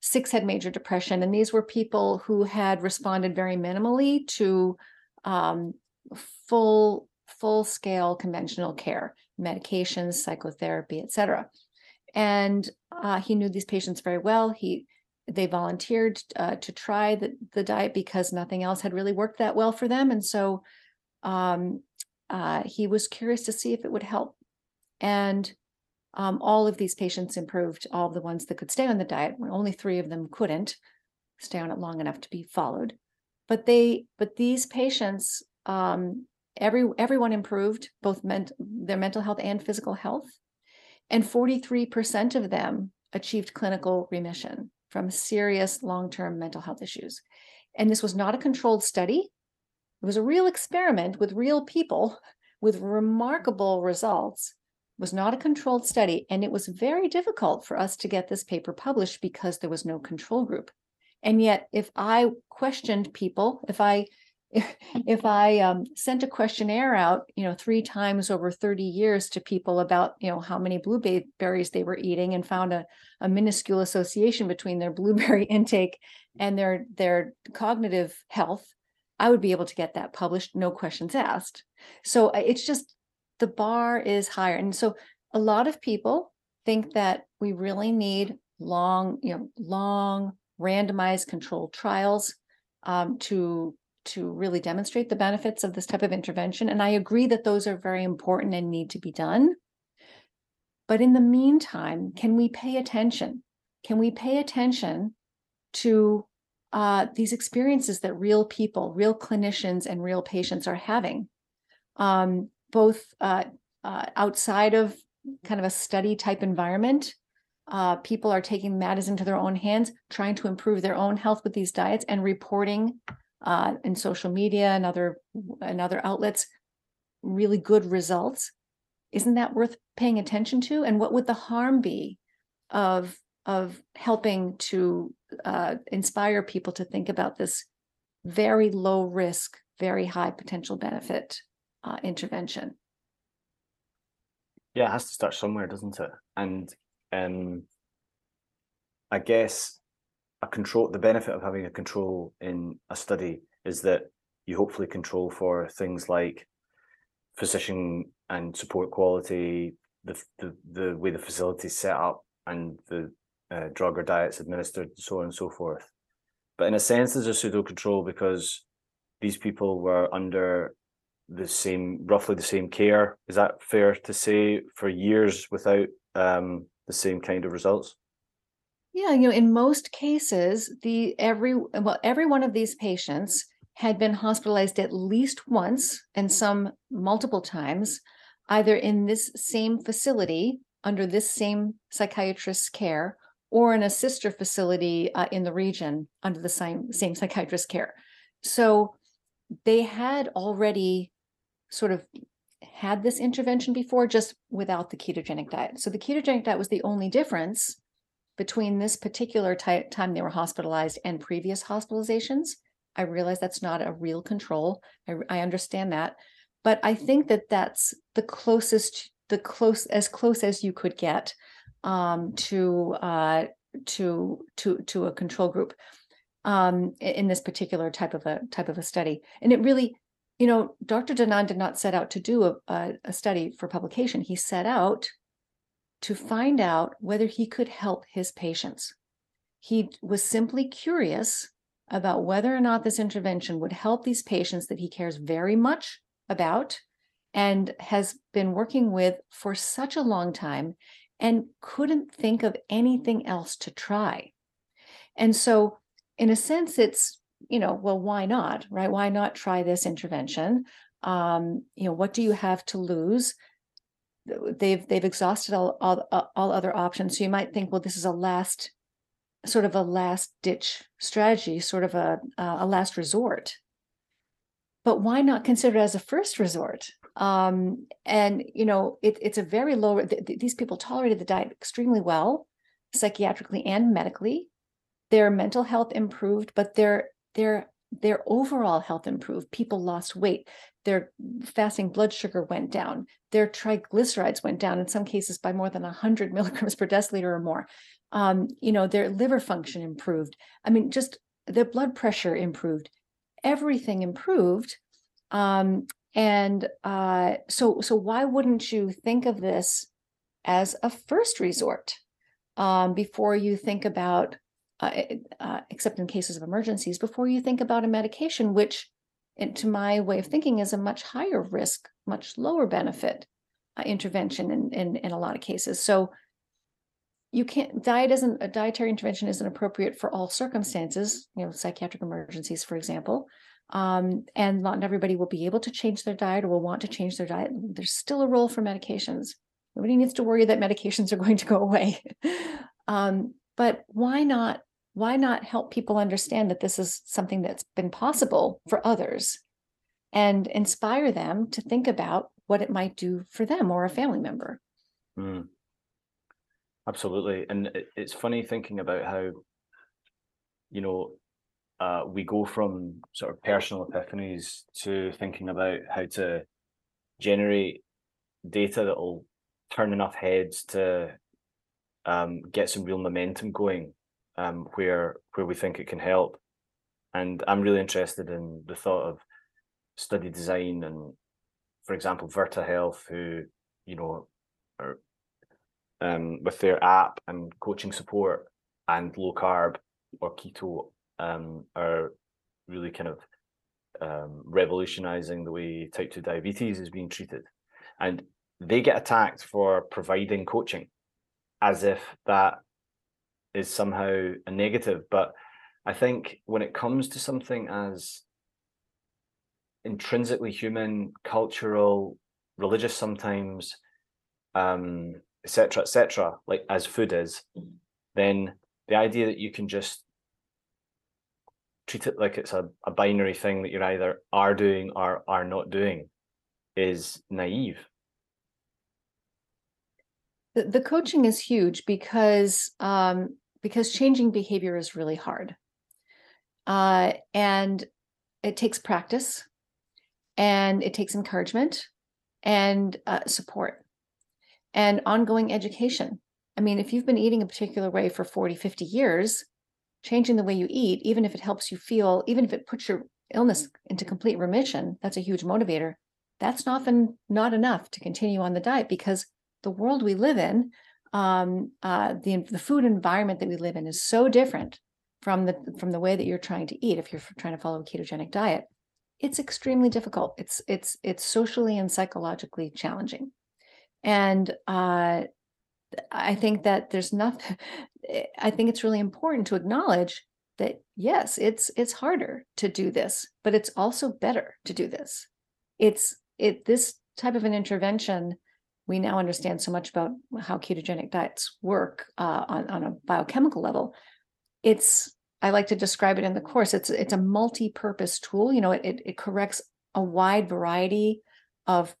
six had major depression. And these were people who had responded very minimally to um, full full scale conventional care, medications, psychotherapy, etc. And uh, he knew these patients very well. He they volunteered uh, to try the, the diet because nothing else had really worked that well for them. And so um, uh, he was curious to see if it would help. And Um, all of these patients improved, all the ones that could stay on the diet, only three of them couldn't stay on it long enough to be followed. But they, but these patients, um, every everyone improved both ment- their mental health and physical health, and 43% of them achieved clinical remission from serious long-term mental health issues. And this was not a controlled study. It was a real experiment with real people with remarkable results was not a controlled study and it was very difficult for us to get this paper published because there was no control group and yet if i questioned people if i if i um, sent a questionnaire out you know three times over 30 years to people about you know how many blueberries they were eating and found a, a minuscule association between their blueberry intake and their their cognitive health i would be able to get that published no questions asked so it's just the bar is higher. And so a lot of people think that we really need long, you know, long randomized controlled trials um, to to really demonstrate the benefits of this type of intervention. And I agree that those are very important and need to be done. But in the meantime, can we pay attention? Can we pay attention to uh, these experiences that real people, real clinicians, and real patients are having? Um, both uh, uh, outside of kind of a study type environment. Uh, people are taking matters into their own hands, trying to improve their own health with these diets and reporting uh, in social media and other and other outlets really good results. Isn't that worth paying attention to? And what would the harm be of of helping to uh, inspire people to think about this very low risk, very high potential benefit uh, intervention. Yeah, it has to start somewhere, doesn't it? And um, I guess a control. The benefit of having a control in a study is that you hopefully control for things like physician and support quality, the the, the way the facility is set up, and the uh, drug or diets administered, so on and so forth. But in a sense, there's a pseudo control because these people were under the same, roughly the same care. Is that fair to say for years without um, the same kind of results? Yeah, you know, in most cases, the every well, every one of these patients had been hospitalized at least once and some multiple times, either in this same facility under this same psychiatrist's care or in a sister facility uh, in the region under the same same psychiatrist's care. So they had already sort of had this intervention before, just without the ketogenic diet. So the ketogenic diet was the only difference between this particular time they were hospitalized and previous hospitalizations. I realize that's not a real control. I, I understand that, but I think that that's the closest, the close as close as you could get um, to uh, to to to a control group um, in this particular type of a type of a study. And it really you know, Dr. Danan did not set out to do a, a, a study for publication. He set out to find out whether he could help his patients. He was simply curious about whether or not this intervention would help these patients that he cares very much about and has been working with for such a long time and couldn't think of anything else to try. And so, in a sense, it's you know, well, why not, right? Why not try this intervention? Um, you know, what do you have to lose? They've they've exhausted all all, all other options. So you might think, well, this is a last sort of a last ditch strategy, sort of a a last resort. But why not consider it as a first resort? Um, and you know, it, it's a very low. Th- th- these people tolerated the diet extremely well, psychiatrically and medically. Their mental health improved, but their their their overall health improved. People lost weight. Their fasting blood sugar went down. Their triglycerides went down in some cases by more than 100 milligrams per deciliter or more. Um, you know, their liver function improved. I mean, just their blood pressure improved. Everything improved. Um, and uh, so, so why wouldn't you think of this as a first resort um, before you think about uh, uh, except in cases of emergencies, before you think about a medication, which, to my way of thinking, is a much higher risk, much lower benefit uh, intervention in, in in a lot of cases. So you can't diet isn't a dietary intervention isn't appropriate for all circumstances. You know, psychiatric emergencies, for example. Um, and not everybody will be able to change their diet or will want to change their diet. There's still a role for medications. Nobody needs to worry that medications are going to go away. um, but why not? Why not help people understand that this is something that's been possible for others, and inspire them to think about what it might do for them or a family member? Mm. Absolutely, and it's funny thinking about how, you know, uh, we go from sort of personal epiphanies to thinking about how to generate data that will turn enough heads to um, get some real momentum going um, where where we think it can help. And I'm really interested in the thought of study design and, for example, Virta Health, who you know are um, with their app and coaching support and low carb or keto um, are really kind of um, revolutionizing the way type 2 diabetes is being treated. And they get attacked for providing coaching as if that is somehow a negative. But I think when it comes to something as intrinsically human, cultural, religious sometimes, um, etc., etc., like as food is, then the idea that you can just treat it like it's a, a binary thing that you're either are doing or are not doing is naive the, the coaching is huge because um, because changing behavior is really hard. Uh, and it takes practice and it takes encouragement and uh, support and ongoing education. I mean if you've been eating a particular way for 40 50 years changing the way you eat even if it helps you feel even if it puts your illness into complete remission that's a huge motivator. That's often not enough to continue on the diet because the world we live in, um, uh, the the food environment that we live in is so different from the from the way that you're trying to eat. If you're trying to follow a ketogenic diet, it's extremely difficult. It's it's it's socially and psychologically challenging, and uh, I think that there's nothing. I think it's really important to acknowledge that yes, it's it's harder to do this, but it's also better to do this. It's it this type of an intervention we now understand so much about how ketogenic diets work uh, on, on a biochemical level. It's I like to describe it in the course. It's it's a multi-purpose tool. You know, it, it, it corrects a wide variety of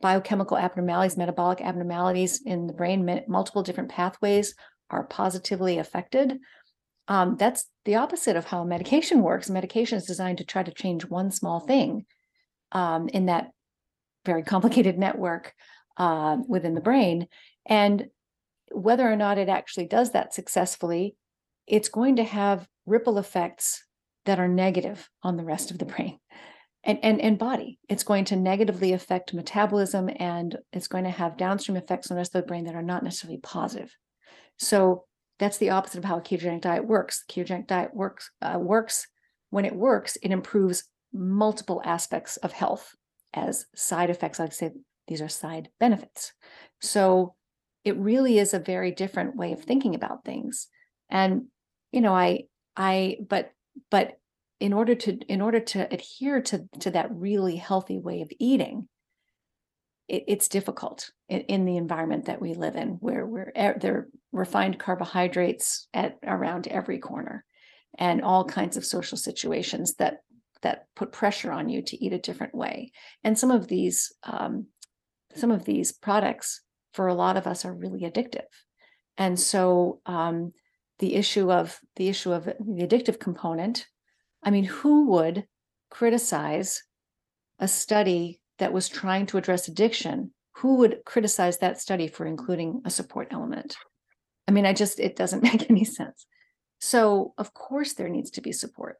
biochemical abnormalities, metabolic abnormalities in the brain. Multiple different pathways are positively affected. Um, that's the opposite of how medication works. Medication is designed to try to change one small thing um, in that very complicated network uh, within the brain. And whether or not it actually does that successfully, it's going to have ripple effects that are negative on the rest of the brain and, and, and body. It's going to negatively affect metabolism and it's going to have downstream effects on the rest of the brain that are not necessarily positive. So that's the opposite of how a ketogenic diet works. The ketogenic diet works uh, works when it works, it improves multiple aspects of health as side effects. I'd say these are side benefits. So it really is a very different way of thinking about things. And, you know, I, I, but, but in order to, in order to adhere to, to that really healthy way of eating, it, it's difficult in, in, the environment that we live in, where we're there are refined carbohydrates at around every corner, and all kinds of social situations that that put pressure on you to eat a different way. And some of these um, some of these products for a lot of us are really addictive. And so um, the issue of the issue of the addictive component i mean who would criticize a study that was trying to address addiction? Who would criticize that study for including a support element? I mean i just it doesn't make any sense. So of course there needs to be support.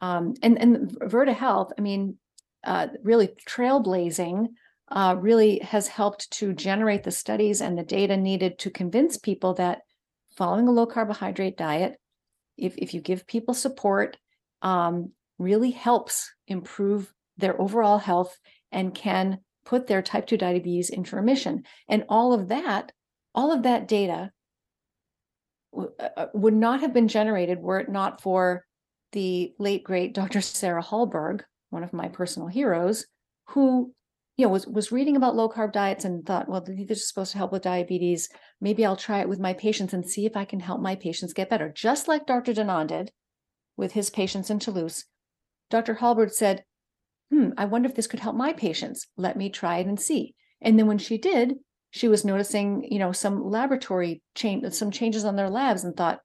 Um, and and Virta Health, I mean, uh, really trailblazing uh, really has helped to generate the studies and the data needed to convince people that following a low carbohydrate diet, if, if you give people support, um, really helps improve their overall health and can put their type 2 diabetes into remission. And all of that, all of that data uh, uh, would not have been generated were it not for the late great Dr. Sarah Hallberg, one of my personal heroes, who you know was was reading about low carb diets and thought, well, these are supposed to help with diabetes. Maybe I'll try it with my patients and see if I can help my patients get better. Just like Dr. Danan did with his patients in Toulouse, Dr. Hallberg said, "Hmm, I wonder if this could help my patients. Let me try it and see." And then when she did, she was noticing, you know, some laboratory change, some changes on their labs, and thought,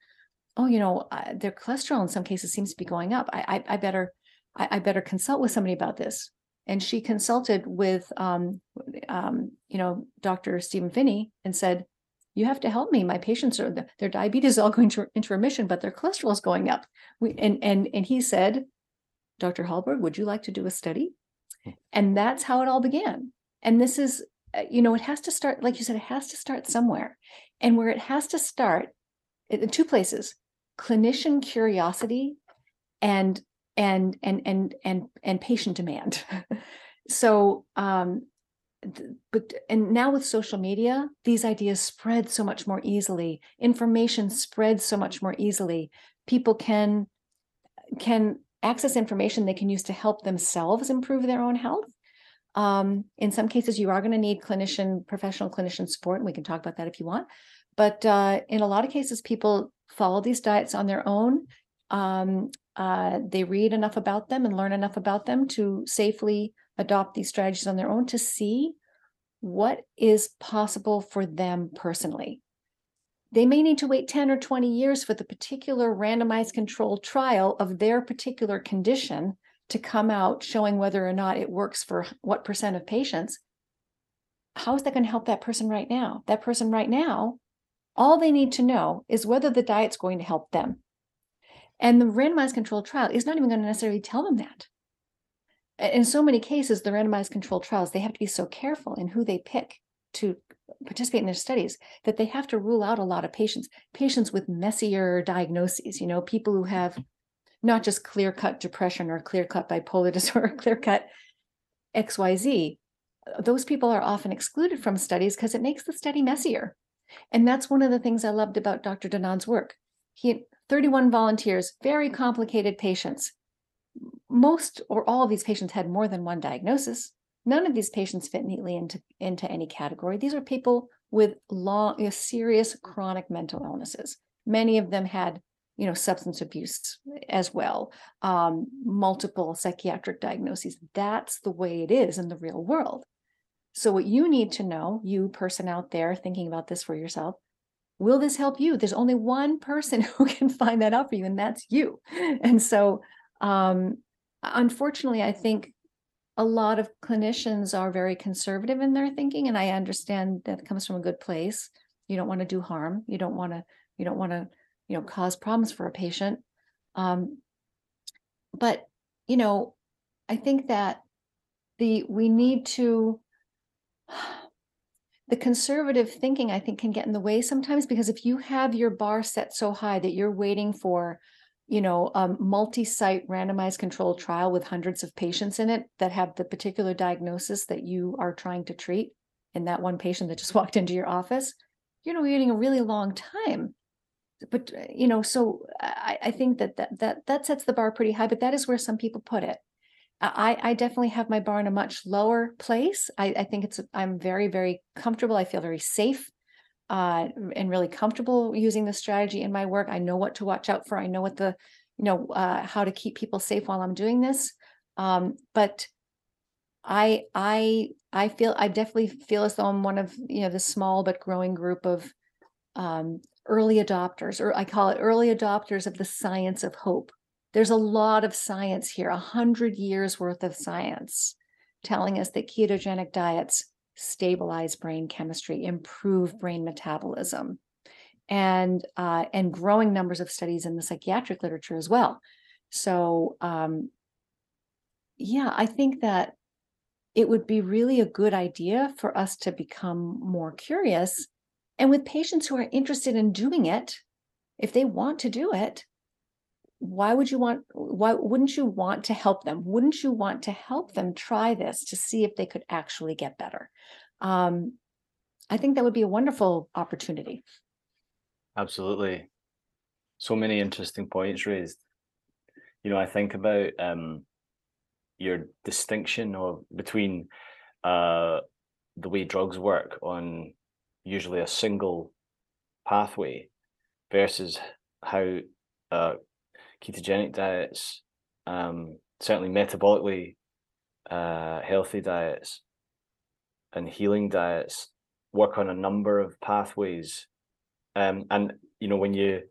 "Oh, you know, their cholesterol in some cases seems to be going up. I, I, I better, I, better consult with somebody about this." And she consulted with, um, um, you know, Dr. Stephen Phinney and said, "You have to help me. My patients are their diabetes is all going to, into remission, but their cholesterol is going up." We, and and and he said, "Dr. Hallberg, would you like to do a study?" Hmm. And that's how it all began. And this is uh, you know, it has to start, like you said, it has to start somewhere. And where it has to start, in two places, clinician curiosity and and and and and and patient demand. so um but and now with social media these ideas spread so much more easily information spreads so much more easily people can can access information they can use to help themselves improve their own health um, in some cases, you are going to need clinician, professional clinician support, and we can talk about that if you want. But uh, in a lot of cases, people follow these diets on their own. Um, uh, they read enough about them and learn enough about them to safely adopt these strategies on their own to see what is possible for them personally. They may need to wait 10 or 20 years for the particular randomized controlled trial of their particular condition to come out showing whether or not it works for what percent of patients, how is that going to help that person right now? That person right now, all they need to know is whether the diet's going to help them. And the randomized controlled trial is not even going to necessarily tell them that. In so many cases, the randomized controlled trials, they have to be so careful in who they pick to participate in their studies that they have to rule out a lot of patients, patients with messier diagnoses, you know, people who have not just clear cut depression or clear cut bipolar disorder, clear cut XYZ. Those people are often excluded from studies because it makes the study messier. And that's one of the things I loved about Dr. Danan's work. He 31 volunteers, very complicated patients. Most or all of these patients had more than one diagnosis. None of these patients fit neatly into, into any category. These are people with long, you know, serious chronic mental illnesses. Many of them had you know substance abuse as well um, multiple psychiatric diagnoses that's the way it is in the real world so what you need to know you person out there thinking about this for yourself will this help you? There's only one person who can find that out for you and that's you. And so um, unfortunately i think a lot of clinicians are very conservative in their thinking and i understand that comes from a good place. You don't want to do harm. You don't want to you don't want to you know cause problems for a patient. Um, but you know i think that the we need to the conservative thinking i think can get in the way sometimes because if you have your bar set so high that you're waiting for you know a multi-site randomized controlled trial with hundreds of patients in it that have the particular diagnosis that you are trying to treat in that one patient that just walked into your office you're waiting a really long time. But uh, you know so I, I think that, that that that sets the bar pretty high but that is where some people put it i i definitely have my bar in a much lower place. I i think it's i'm very very comfortable. I feel very safe uh, and really comfortable using the strategy in my work. I know what to watch out for. I know what the you know uh, how to keep people safe while i'm doing this. Um, but i i i feel i definitely feel as though i'm one of you know the small but growing group of um, early adopters, or I call it early adopters of the science of hope. There's a lot of science here, a hundred years worth of science telling us that ketogenic diets stabilize brain chemistry, improve brain metabolism, and uh, and growing numbers of studies in the psychiatric literature as well. So, um, yeah, I think that it would be really a good idea for us to become more curious and with patients who are interested in doing it, if they want to do it, why would you want why wouldn't you want to help them? Wouldn't you want to help them try this to see if they could actually get better? Um, i think that would be a wonderful opportunity. Absolutely. So many interesting points raised. You know i think about um, your distinction of between uh, the way drugs work on usually a single pathway versus how uh, ketogenic diets, um, certainly metabolically uh, healthy diets and healing diets work on a number of pathways. Um, and you know when you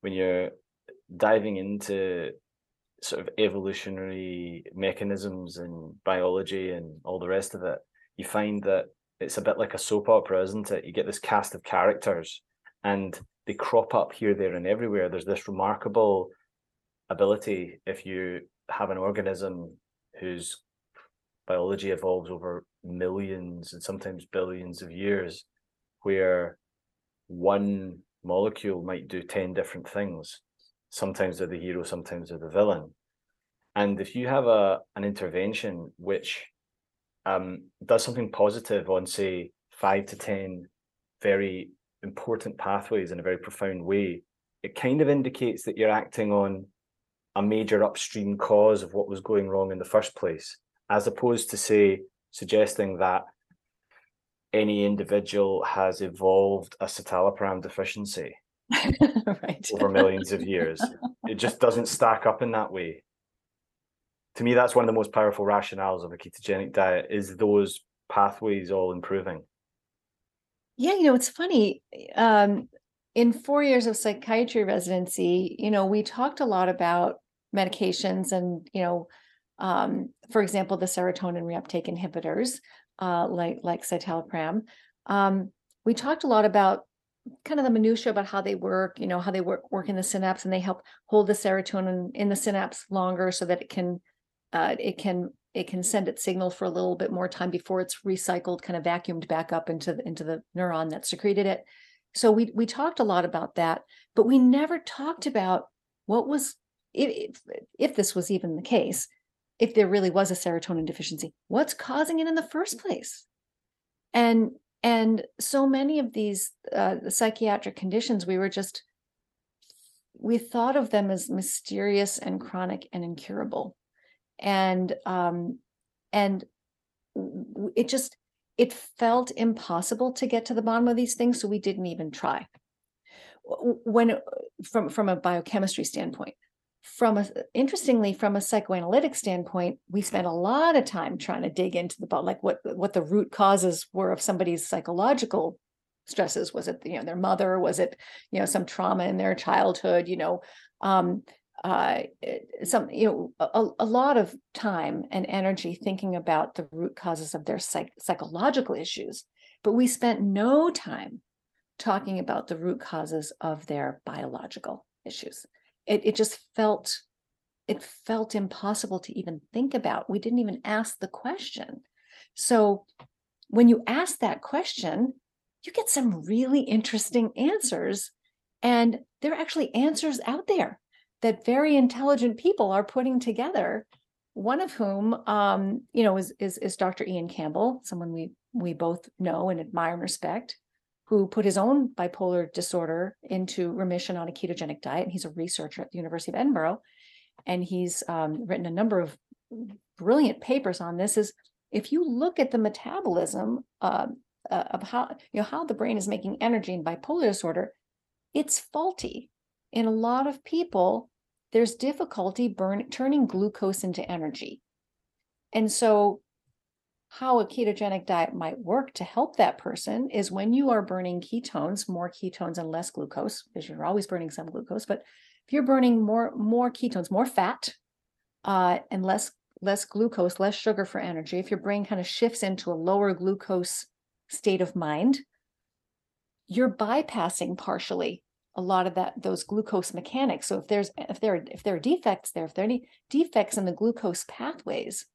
when you're diving into sort of evolutionary mechanisms and biology and all the rest of it, you find that it's a bit like a soap opera, isn't it? You get this cast of characters and they crop up here, there, and everywhere. There's this remarkable ability if you have an organism whose biology evolves over millions and sometimes billions of years, where one molecule might do 10 different things. Sometimes they're the hero, sometimes they're the villain. And if you have a an intervention which um, does something positive on, say, five to 10 very important pathways in a very profound way, it kind of indicates that you're acting on a major upstream cause of what was going wrong in the first place, as opposed to, say, suggesting that any individual has evolved a citalopram deficiency right. over millions of years. It just doesn't stack up in that way. To me, that's one of the most powerful rationales of a ketogenic diet is those pathways all improving. Yeah, you know, it's funny. Um, in four years of psychiatry residency, you know, we talked a lot about medications and, you know, um, for example, the serotonin reuptake inhibitors, uh, like like citalopram. Um, we talked a lot about kind of the minutia about how they work, you know, how they work work in the synapse, and they help hold the serotonin in the synapse longer so that it can uh, it can it can send its signal for a little bit more time before it's recycled, kind of vacuumed back up into the, into the neuron that secreted it. So we we talked a lot about that, but we never talked about what was if if this was even the case, if there really was a serotonin deficiency, what's causing it in the first place? And and so many of these uh, psychiatric conditions, we were just we thought of them as mysterious and chronic and incurable and um and it just it felt impossible to get to the bottom of these things so we didn't even try when from from a biochemistry standpoint from a interestingly from a psychoanalytic standpoint we spent a lot of time trying to dig into the like what what the root causes were of somebody's psychological stresses. Was it you know their mother? Was it you know some trauma in their childhood? You know um uh, some you know a, a, lot of time and energy thinking about the root causes of their psych- psychological issues. But we spent no time talking about the root causes of their biological issues it, it just felt it felt impossible to even think about. We didn't even ask the question. So when you ask that question you get some really interesting answers and there are actually answers out there that very intelligent people are putting together one of whom um, you know is, is is dr iain campbell someone we we both know and admire and respect who put his own bipolar disorder into remission on a ketogenic diet and he's a researcher at the university of edinburgh and he's um, written a number of brilliant papers on this is if you look at the metabolism uh, uh, of how you know how the brain is making energy in bipolar disorder it's faulty in a lot of people there's difficulty burn, turning glucose into energy. And so, how a ketogenic diet might work to help that person is when you are burning ketones, more ketones and less glucose, because you're always burning some glucose. But if you're burning more more ketones, more fat, uh, and less less glucose, less sugar for energy, if your brain kind of shifts into a lower glucose state of mind, you're bypassing partially a lot of that those glucose mechanics. So if there's if there if there are defects there, if there are any defects in the glucose pathways,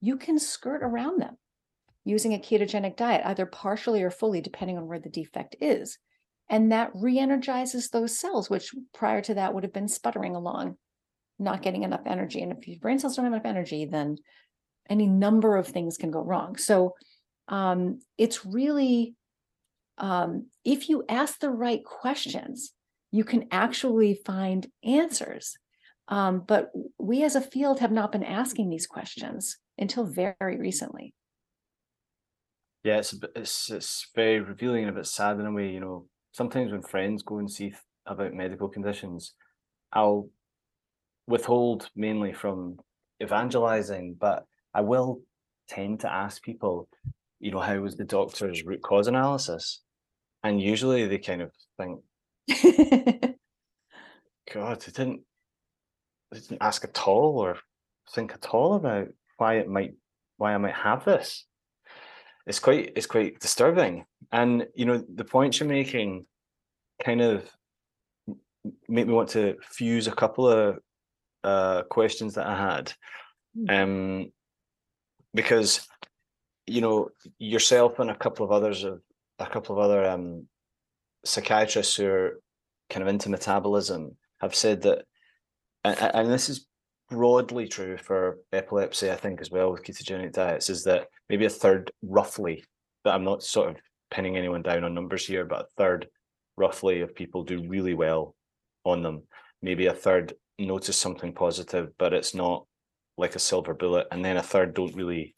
you can skirt around them using a ketogenic diet, either partially or fully, depending on where the defect is. And that re-energizes those cells, which prior to that would have been sputtering along not getting enough energy. And if your brain cells don't have enough energy, then any number of things can go wrong. So um, it's really, um, if you ask the right questions, you can actually find answers. Um, but we as a field have not been asking these questions until very recently. Yeah, it's, it's it's very revealing and a bit sad in a way. You know, sometimes when friends go and see about medical conditions, I'll withhold mainly from evangelizing, but I will tend to ask people, you know, how was the doctor's root cause analysis? And usually they kind of think, God, they didn't, they didn't ask at all or think at all about why it might, why I might have this. It's quite, it's quite disturbing. And, you know, the points you're making kind of make me want to fuse a couple of uh, questions that I had. Hmm. Um, because you know yourself and a couple of others of a couple of other um, psychiatrists who are kind of into metabolism have said that, and, and this is broadly true for epilepsy, I think, as well with ketogenic diets, is that maybe a third, roughly, that I'm not sort of pinning anyone down on numbers here, but a third, roughly, of people do really well on them. Maybe a third notice something positive, but it's not like a silver bullet, and then a third don't really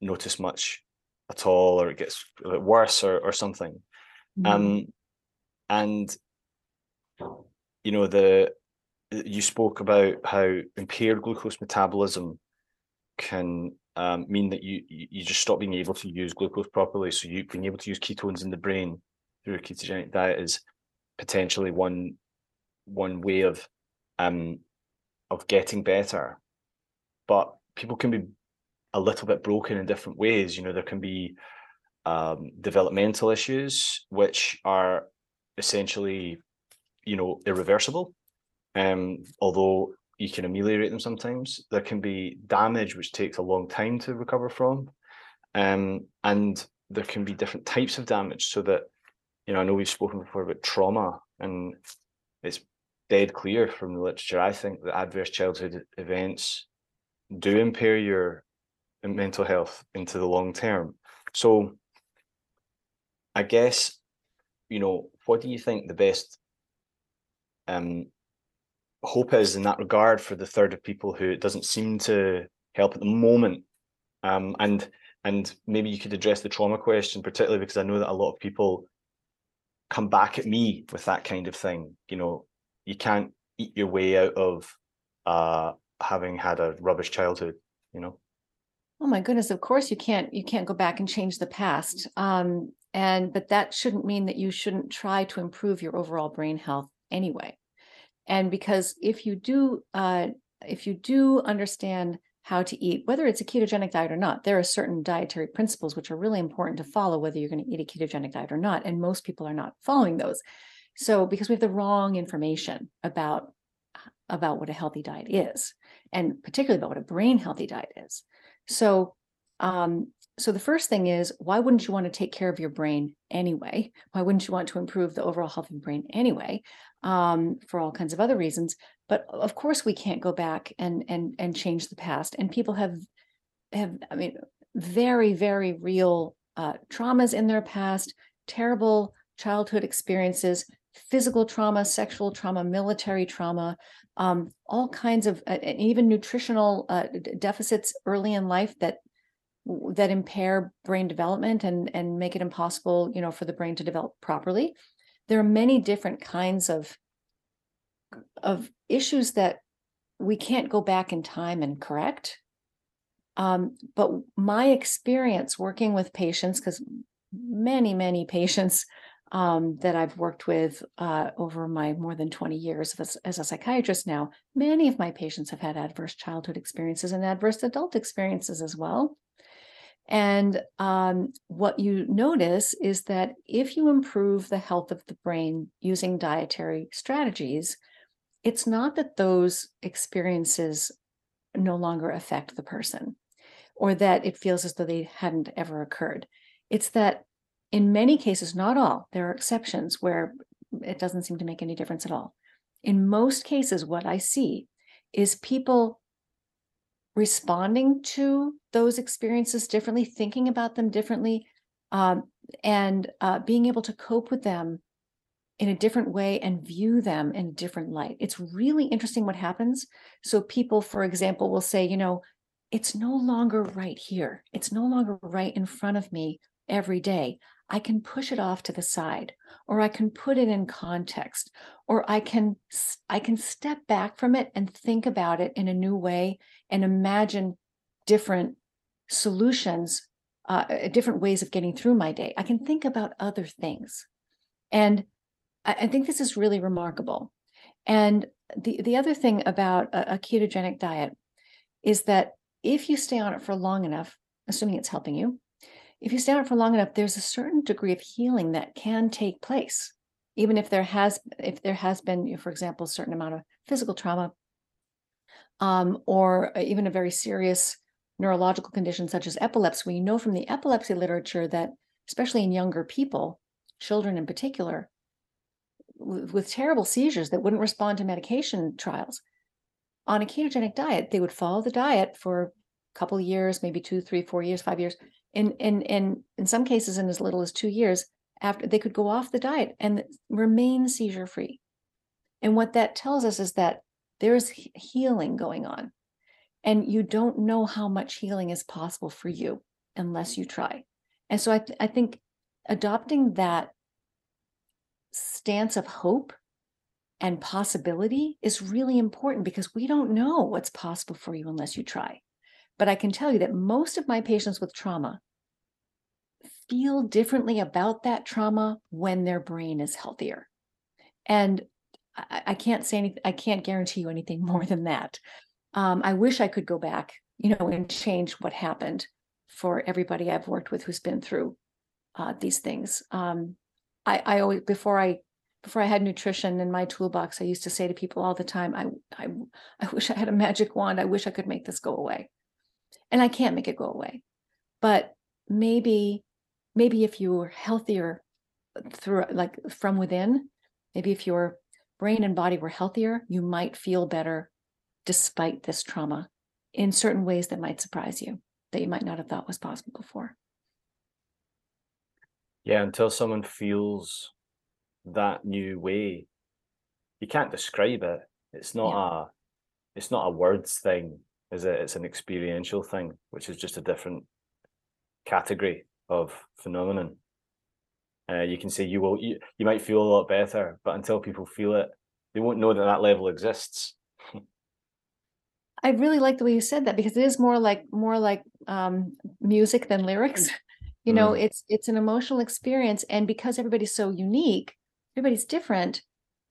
notice much at all, or it gets a bit worse, or or something. Mm. Um, and you know the you spoke about how impaired glucose metabolism can um, mean that you you just stop being able to use glucose properly. So you being able to use ketones in the brain through a ketogenic diet is potentially one one way of um of getting better but people can be a little bit broken in different ways. You know, there can be um, developmental issues which are essentially, you know, irreversible. Um, although you can ameliorate them sometimes, there can be damage which takes a long time to recover from. Um, and there can be different types of damage so that, you know, I know we've spoken before about trauma and it's dead clear from the literature, I think, that adverse childhood events do impair your mental health into the long term. So I guess, you know, what do you think the best um, hope is in that regard for the third of people who it doesn't seem to help at the moment? Um, and and maybe you could address the trauma question, particularly because I know that a lot of people come back at me with that kind of thing. You know, you can't eat your way out of uh, having had a rubbish childhood you know oh my goodness of course you can't you can't go back and change the past um and but that shouldn't mean that you shouldn't try to improve your overall brain health anyway and because if you do uh if you do understand how to eat whether it's a ketogenic diet or not there are certain dietary principles which are really important to follow whether you're going to eat a ketogenic diet or not and most people are not following those so because we have the wrong information about about what a healthy diet is and particularly about what a brain healthy diet is. So, um, so the first thing is, why wouldn't you want to take care of your brain anyway? Why wouldn't you want to improve the overall health of the brain anyway? Um, for all kinds of other reasons. But of course, we can't go back and and and change the past. And people have have, I mean, very very real uh, traumas in their past, terrible childhood experiences, physical trauma, sexual trauma, military trauma, um, all kinds of uh, even nutritional uh, deficits early in life that that impair brain development and and make it impossible, you know, for the brain to develop properly. There are many different kinds of of issues that we can't go back in time and correct. Um, but my experience working with patients, because many, many patients um, that I've worked with uh, over my more than 20 years as, as, a psychiatrist now, many of my patients have had adverse childhood experiences and adverse adult experiences as well. And um, what you notice is that if you improve the health of the brain using dietary strategies, it's not that those experiences no longer affect the person or that it feels as though they hadn't ever occurred. It's that in many cases, not all, there are exceptions where it doesn't seem to make any difference at all. In most cases, what I see is people responding to those experiences differently, thinking about them differently, um, and uh, being able to cope with them in a different way and view them in a different light. It's really interesting what happens. So, people, for example, will say, you know, it's no longer right here. It's no longer right in front of me every day. I can push it off to the side or I can put it in context or I can I can step back from it and think about it in a new way and imagine different solutions uh, uh different ways of getting through my day. I can think about other things. And I, I think this is really remarkable. And the, the other thing about a, a ketogenic diet is that if you stay on it for long enough, assuming it's helping you, if you stay on it for long enough, there's a certain degree of healing that can take place, even if there has if there has been, you know, for example, a certain amount of physical trauma, um, or even a very serious neurological condition such as epilepsy. We know from the epilepsy literature that, especially in younger people, children in particular, with, terrible seizures that wouldn't respond to medication trials, on a ketogenic diet, they would follow the diet for a couple years, maybe two, three, four years, five years, in in in in some cases in as little as two years after they could go off the diet and remain seizure free and what that tells us is that there's healing going on. And you don't know how much healing is possible for you unless you try. And so i, th- I think adopting that stance of hope and possibility is really important because we don't know what's possible for you unless you try but I can tell you that most of my patients with trauma feel differently about that trauma when their brain is healthier. And I, I can't say anything, I can't guarantee you anything more than that. Um, I wish I could go back, you know, and change what happened for everybody I've worked with who's been through uh, these things. Um, I, I always before I before I had nutrition in my toolbox, I used to say to people all the time, I, I, I wish I had a magic wand. I wish I could make this go away. And I can't make it go away. But maybe maybe if you were healthier through like from within maybe if your brain and body were healthier you might feel better despite this trauma in certain ways that might surprise you that you might not have thought was possible before yeah until someone feels that new way you can't describe it it's not yeah. a it's not a words thing is it it's an experiential thing which is just a different category of phenomenon. Uh, you can say you will you, you might feel a lot better, but until people feel it, they won't know that that level exists. I really like the way you said that because it is more like more like um, music than lyrics. You know, mm. it's it's an emotional experience, and because everybody's so unique, everybody's different.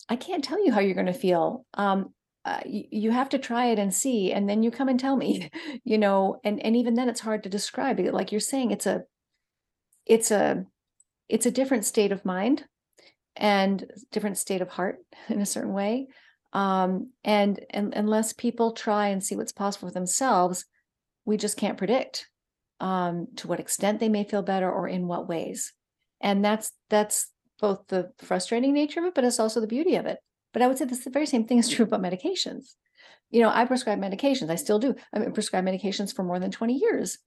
I can't tell you how you're going to feel. Um, uh, you, you, have to try it and see, and then you come and tell me. You know, and and even then, it's hard to describe it. Like you're saying, it's a it's a it's a different state of mind and different state of heart in a certain way um, and, and unless people try and see what's possible for themselves we just can't predict um, to what extent they may feel better or in what ways and that's that's both the frustrating nature of it but it's also the beauty of it but i would say this, the very same thing is true about medications you know i prescribe medications i still do i prescribe medications for more than 20 years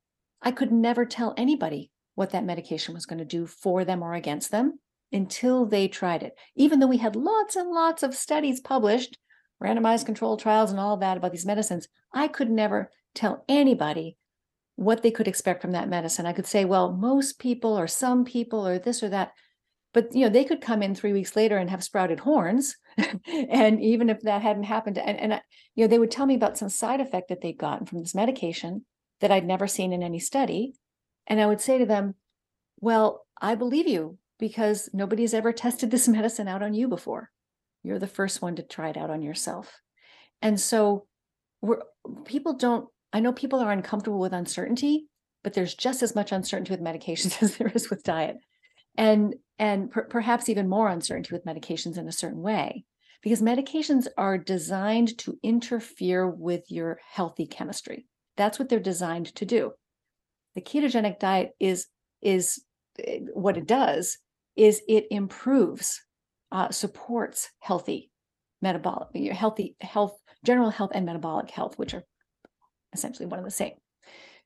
i could never tell anybody what that medication was going to do for them or against them until they tried it. Even though we had lots and lots of studies published, randomized controlled trials and all of that about these medicines, I could never tell anybody what they could expect from that medicine. I could say, well, most people or some people or this or that, but you know, they could come in three weeks later and have sprouted horns. and even if that hadn't happened, and, and you know, they would tell me about some side effect that they'd gotten from this medication that I'd never seen in any study. And I would say to them, Well, I believe you because nobody's ever tested this medicine out on you before. You're the first one to try it out on yourself. And so we're people don't I know people are uncomfortable with uncertainty, but there's just as much uncertainty with medications as there is with diet. And and per- perhaps even more uncertainty with medications in a certain way because medications are designed to interfere with your healthy chemistry. That's what they're designed to do the ketogenic diet is is eh, what it does is it improves uh, supports healthy metabolic healthy health general health and metabolic health, which are essentially one and the same.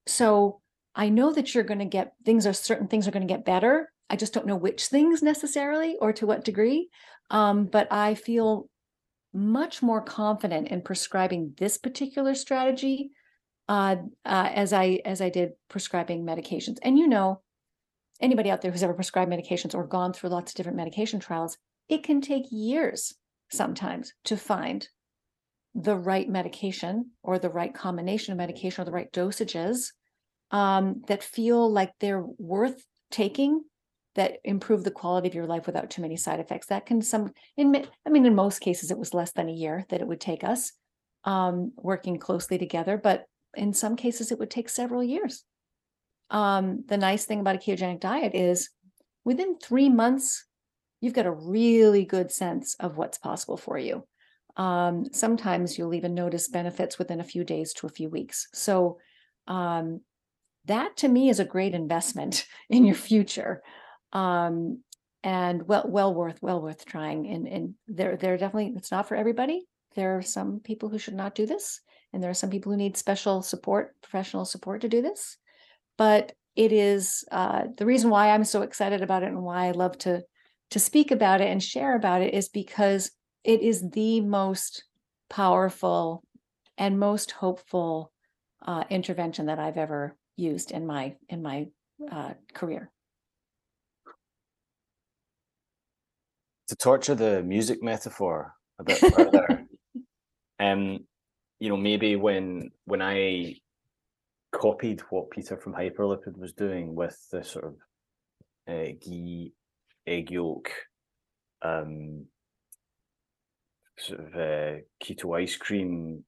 So I know that you're going to get things are certain things are going to get better. I just don't know which things necessarily or to what degree. Um, but I feel much more confident in prescribing this particular strategy uh, uh, as I as I did prescribing medications. And you know, anybody out there who's ever prescribed medications or gone through lots of different medication trials, it can take years sometimes to find the right medication or the right combination of medication or the right dosages um, that feel like they're worth taking that improve the quality of your life without too many side effects. That can some in I mean in most cases it was less than a year that it would take us um, working closely together, but in some cases it would take several years. Um, the nice thing about a ketogenic diet is within three months you've got a really good sense of what's possible for you. Um, sometimes you'll even notice benefits within a few days to a few weeks. So um, that to me is a great investment in your future um, and well well worth well worth trying and and there there are definitely it's not for everybody. There are some people who should not do this and there are some people who need special support professional support to do this. But it is uh, the reason why i'm so excited about it and why i love to to speak about it and share about it is because it is the most powerful and most hopeful uh, intervention that i've ever used in my in my uh, career to torture the music metaphor a bit further, um, you know, maybe when when I copied what Peter from Hyperlipid was doing with the sort of uh, ghee, egg yolk, um, sort of uh, keto ice cream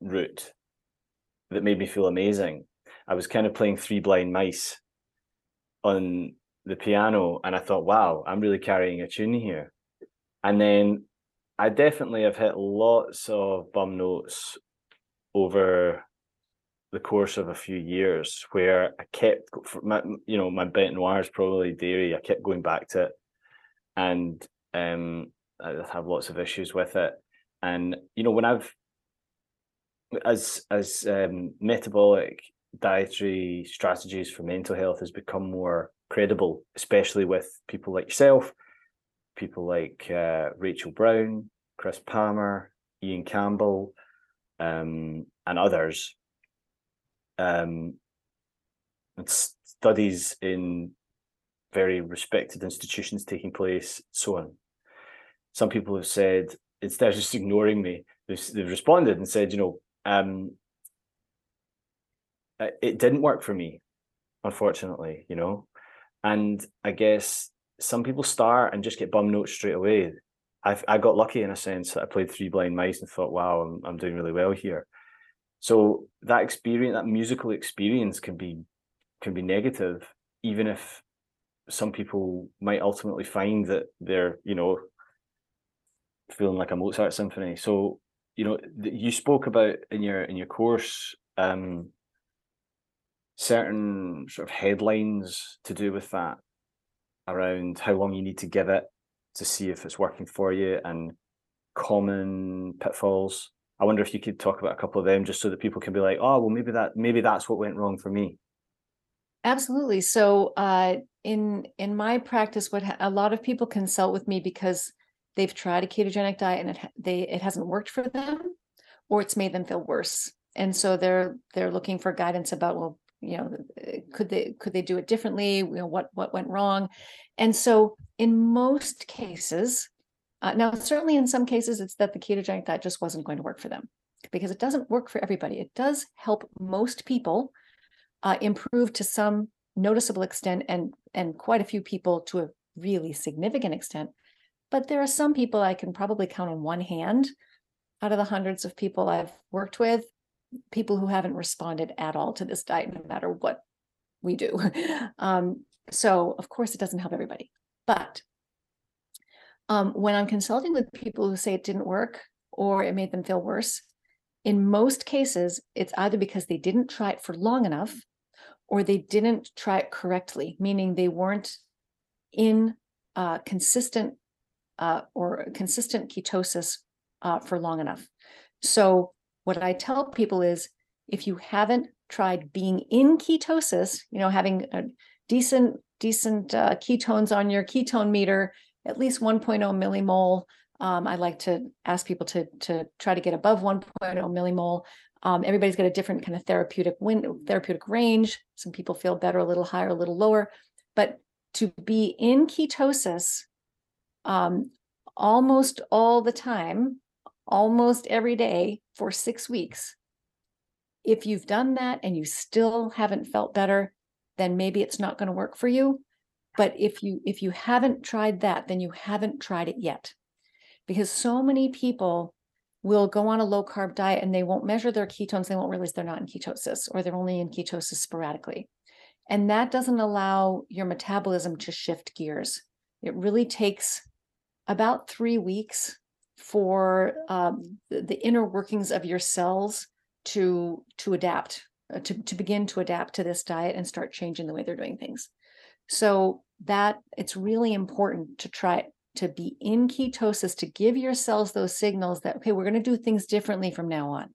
route that made me feel amazing. I was kind of playing three blind mice on the piano and I thought, wow, I'm really carrying a tune here. And then I definitely have hit lots of bum notes over the course of a few years where I kept, my, you know, my bête noir is probably dairy. I kept going back to it and um, I have lots of issues with it. And, you know, when I've, as, as um, metabolic dietary strategies for mental health has become more credible, especially with people like yourself, people like uh, Rachel Brown, Chris Palmer, Iain Campbell, um, and others. Um, studies in very respected institutions taking place, so on. Some people have said, instead of just ignoring me, they've, they've responded and said, you know, um, it didn't work for me, unfortunately, you know. And I guess some people start and just get bum notes straight away. I I got lucky in a sense that I played three blind mice and thought, wow, I'm I'm doing really well here. So that experience, that musical experience, can be can be negative, even if some people might ultimately find that they're you know feeling like a Mozart symphony. So you know you spoke about in your in your course um, certain sort of headlines to do with that around how long you need to give it to see if it's working for you and common pitfalls. I wonder if you could talk about a couple of them just so that people can be like, oh, well, maybe that maybe that's what went wrong for me. Absolutely. So uh, in in my practice, what ha- a lot of people consult with me because they've tried a ketogenic diet and it they it hasn't worked for them, or it's made them feel worse, and so they're they're looking for guidance about well, you know eh, could they could they do it differently? You know what what went wrong? And so in most cases uh, now certainly in some cases it's that the ketogenic diet just wasn't going to work for them because it doesn't work for everybody. It does help most people uh, improve to some noticeable extent and and quite a few people to a really significant extent. But there are some people i can probably count on one hand out of the hundreds of people i've worked with people who haven't responded at all to this diet, no matter what we do. Um, so, of course, it doesn't help everybody. But um, when I'm consulting with people who say it didn't work or it made them feel worse, in most cases, it's either because they didn't try it for long enough or they didn't try it correctly, meaning they weren't in uh, consistent uh, or consistent ketosis uh, for long enough. So what I tell people is if you haven't tried being in ketosis, you know, having a decent, decent uh, ketones on your ketone meter, at least 1.0 millimole. Um, I like to ask people to to try to get above 1.0 millimole. Um, everybody's got a different kind of therapeutic win, therapeutic range. Some people feel better a little higher, a little lower, but to be in ketosis um, almost all the time, almost every day for six weeks. If you've done that and you still haven't felt better, then maybe it's not going to work for you. But if you if you haven't tried that, then you haven't tried it yet. Because so many people will go on a low carb diet and they won't measure their ketones, they won't realize they're not in ketosis or they're only in ketosis sporadically. And that doesn't allow your metabolism to shift gears. It really takes about three weeks for um, the, inner workings of your cells to to adapt uh, to, to begin to adapt to this diet and start changing the way they're doing things. So that it's really important to try to be in ketosis to give your cells those signals that okay we're going to do things differently from now on.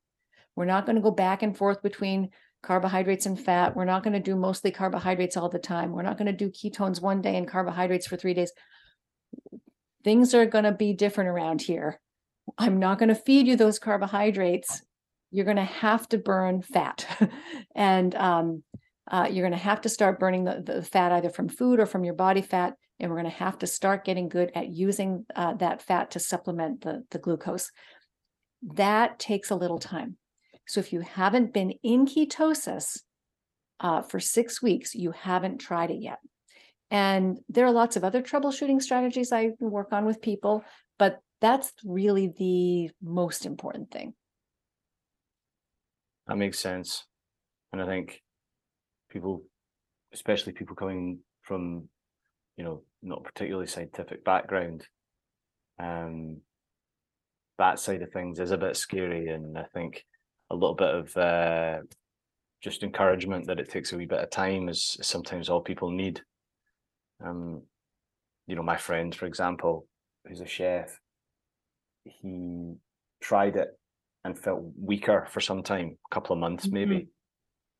We're not going to go back and forth between carbohydrates and fat. We're not going to do mostly carbohydrates all the time. We're not going to do ketones one day and carbohydrates for three days things are going to be different around here. I'm not going to feed you those carbohydrates. You're going to have to burn fat. and um, uh, you're going to have to start burning the, the, fat either from food or from your body fat. And we're going to have to start getting good at using uh, that fat to supplement the, the glucose. That takes a little time. So if you haven't been in ketosis uh, for six weeks, you haven't tried it yet. And there are lots of other troubleshooting strategies I work on with people, but that's really the most important thing. That makes sense. And I think people, especially people coming from, you know, not particularly scientific background, um, that side of things is a bit scary. And I think a little bit of uh, just encouragement that it takes a wee bit of time is sometimes all people need. Um, you know, my friend, for example, who's a chef, he tried it and felt weaker for some time, a couple of months mm-hmm. maybe.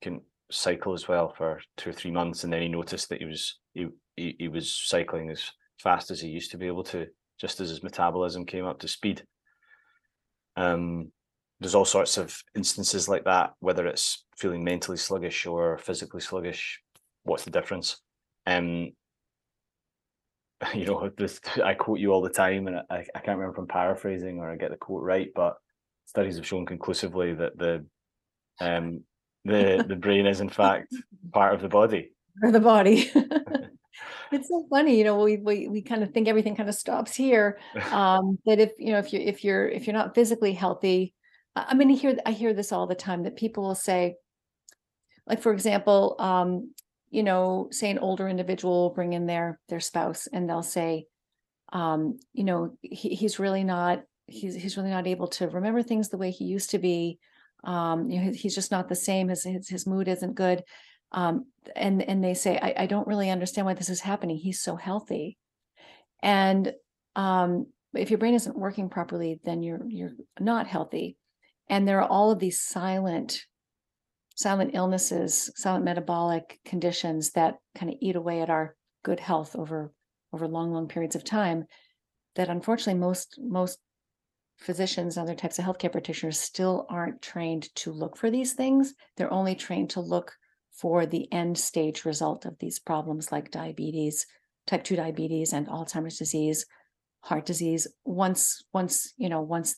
Can cycle as well for two or three months, and then he noticed that he was he, he he was cycling as fast as he used to be able to, just as his metabolism came up to speed. Um, there's all sorts of instances like that, whether it's feeling mentally sluggish or physically sluggish. What's the difference? Um, you know, this I quote you all the time, and I, I can't remember if I'm paraphrasing or I get the quote right, but studies have shown conclusively that the um the the brain is in fact part of the body. Or the body. it's so funny, you know, we we we kind of think everything kind of stops here. Um, that if you know if you if you're if you're not physically healthy, I mean, I hear I hear this all the time that people will say, like for example, um, you know, say an older individual bring in their their spouse and they'll say, um, you know, he, he's really not he's he's really not able to remember things the way he used to be. Um, you know, he's just not the same. His his, his mood isn't good. Um, and and they say, I, I don't really understand why this is happening. He's so healthy, and um, if your brain isn't working properly, then you're you're not healthy. And there are all of these silent silent illnesses, silent metabolic conditions that kind of eat away at our good health over over long, long periods of time. That unfortunately most most physicians and other types of healthcare practitioners still aren't trained to look for these things. They're only trained to look for the end stage result of these problems like diabetes, type 2 diabetes and Alzheimer's disease, heart disease. Once once, you know, once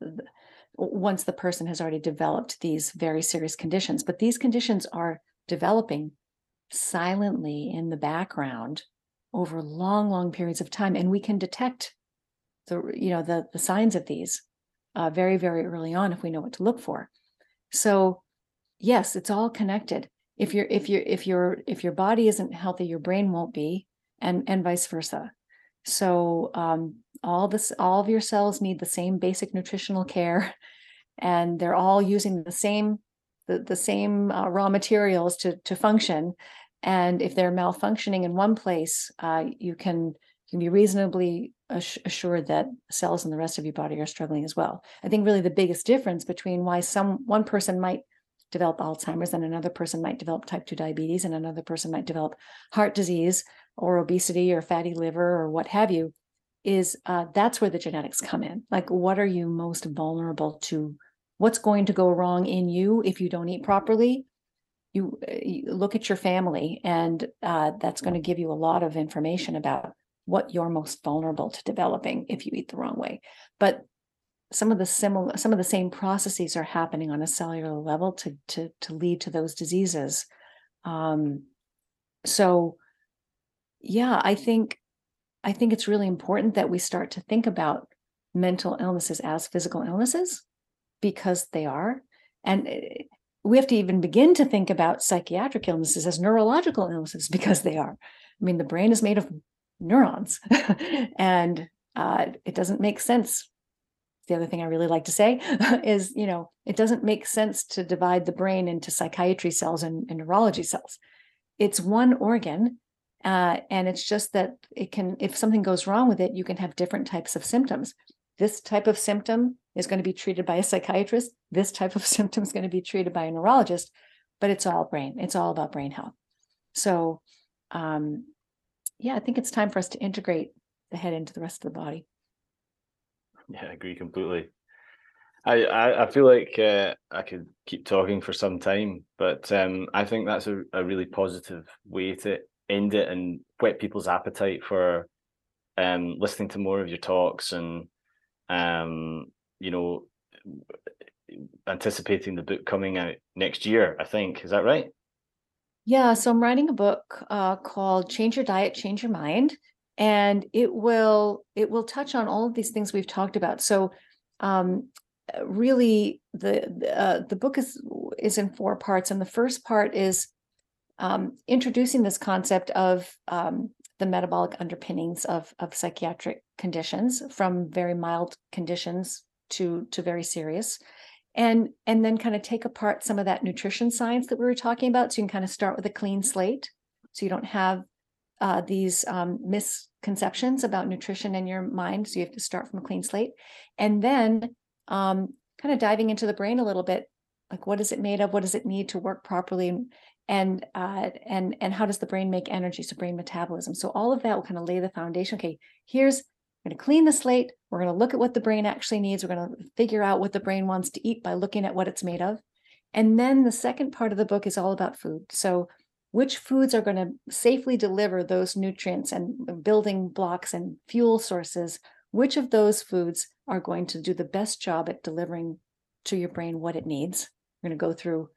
the, once the person has already developed these very serious conditions. But these conditions are developing silently in the background over long, long periods of time, and we can detect the you know the the signs of these uh, very, very early on if we know what to look for. So, yes, it's all connected. If you're if you're if your if your body isn't healthy, your brain won't be, and and vice versa. So um, all this, all of your cells need the same basic nutritional care, and they're all using the same the, the same uh, raw materials to to function. And if they're malfunctioning in one place, uh, you can can be reasonably assured that cells in the rest of your body are struggling as well. I think really the biggest difference between why some one person might develop Alzheimer's and another person might develop type 2 diabetes and another person might develop heart disease or obesity or fatty liver or what have you is uh, that's where the genetics come in. Like, what are you most vulnerable to? What's going to go wrong in you if you don't eat properly? You, uh, you look at your family, and uh, that's going to give you a lot of information about what you're most vulnerable to developing if you eat the wrong way. But some of the similar, some of the same processes are happening on a cellular level to to to lead to those diseases. Um, so, yeah, I think I think it's really important that we start to think about mental illnesses as physical illnesses because they are. And eh, we have to even begin to think about psychiatric illnesses as neurological illnesses because they are. I mean, the brain is made of neurons, and uh, it doesn't make sense. The other thing I really like to say is, you know, it doesn't make sense to divide the brain into psychiatry cells and, and neurology cells. It's one organ uh, and it's just that it can, if something goes wrong with it, you can have different types of symptoms. This type of symptom is going to be treated by a psychiatrist. This type of symptom is going to be treated by a neurologist, but it's all brain. It's all about brain health. So, um, yeah, I think it's time for us to integrate the head into the rest of the body. Yeah, I agree completely. I, I, feel like uh, I could keep talking for some time, but um, I think that's a, a really positive way to end it and whet people's appetite for um, listening to more of your talks and um, you know anticipating the book coming out next year. I think is that right? Yeah, so I'm writing a book uh, called "Change Your Diet, Change Your Mind," and it will it will touch on all of these things we've talked about. So, um, really, the uh, the book is is in four parts, and the first part is um, introducing this concept of um, the metabolic underpinnings of, of psychiatric conditions from very mild conditions to to very serious. And and then kind of take apart some of that nutrition science that we were talking about so you can kind of start with a clean slate. So you don't have uh, these um, misconceptions about nutrition in your mind so you have to start from a clean slate. And then um, kind of diving into the brain a little bit like what is it made of? What does it need to work properly uh, and and how does the brain make energy? So brain metabolism. So all of that will kind of lay the foundation. Okay here's we're going to clean the slate. We're going to look at what the brain actually needs. We're going to figure out what the brain wants to eat by looking at what it's made of. And then the second part of the book is all about food. So which foods are going to safely deliver those nutrients and building blocks and fuel sources which of those foods are going to do the best job at delivering to your brain what it needs? We're going to go through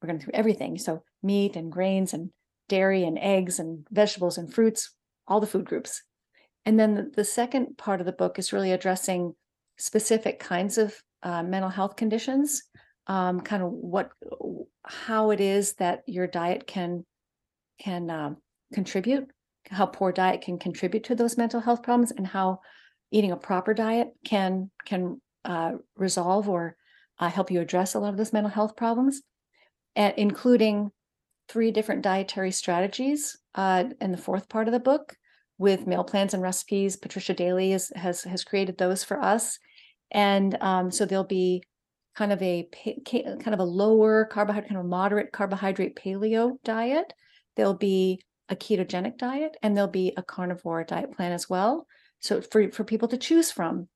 we're going to through everything. So meat and grains and dairy and eggs and vegetables and fruits, all the food groups. And then the, second part of the book is really addressing specific kinds of uh, mental health conditions, um, kind of what, how it is that your diet can can uh, contribute, how poor diet can contribute to those mental health problems, and how eating a proper diet can can uh, resolve or uh, help you address a lot of those mental health problems including three different dietary strategies uh, in the fourth part of the book with meal plans and recipes. Patricia Daly is, has has created those for us, and um, so there'll be kind of a kind of a lower carbohydrate, kind of moderate carbohydrate paleo diet. There'll be a ketogenic diet, and there'll be a carnivore diet plan as well. So for for people to choose from,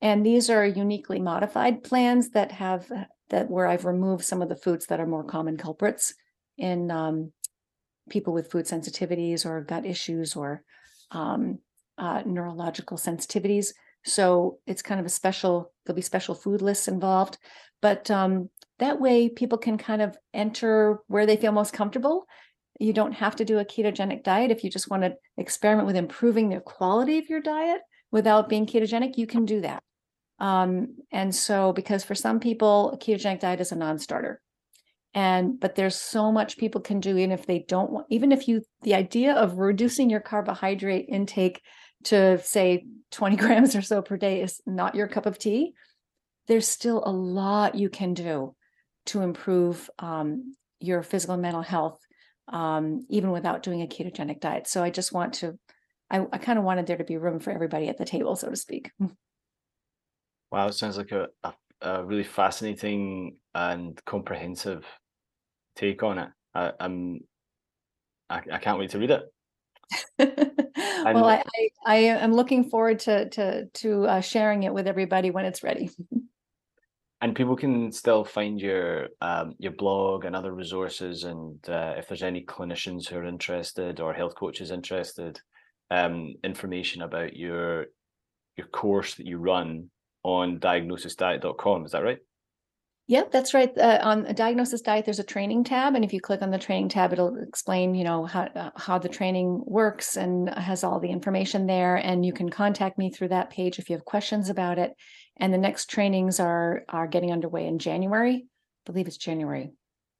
and these are uniquely modified plans that have that where I've removed some of the foods that are more common culprits in um, people with food sensitivities or gut issues or um, uh, neurological sensitivities. So it's kind of a special, there'll be special food lists involved. But um, that way people can kind of enter where they feel most comfortable. You don't have to do a ketogenic diet. If you just want to experiment with improving the quality of your diet without being ketogenic, you can do that. Um, and so, because for some people, a ketogenic diet is a non-starter. And but there's so much people can do, even if they don't want, even if you the idea of reducing your carbohydrate intake to say 20 grams or so per day is not your cup of tea, there's still a lot you can do to improve um, your physical and mental health, um, even without doing a ketogenic diet. So I just want to I, I kind of wanted there to be room for everybody at the table, so to speak. Wow, it sounds like a, a, a really fascinating and comprehensive take on it. I, I'm I, I can't wait to read it. well, I, I, I am looking forward to to to uh, sharing it with everybody when it's ready. and people can still find your um, your blog and other resources, and uh, if there's any clinicians who are interested or health coaches interested, um, information about your your course that you run on diagnosisdiet.com. Is that right? Yep, that's right. Uh, on diagnosis diet, there's a training tab, and if you click on the training tab, it'll explain, you know, how uh, how the training works and has all the information there. And you can contact me through that page if you have questions about it. And the next trainings are are getting underway in January. I believe it's January.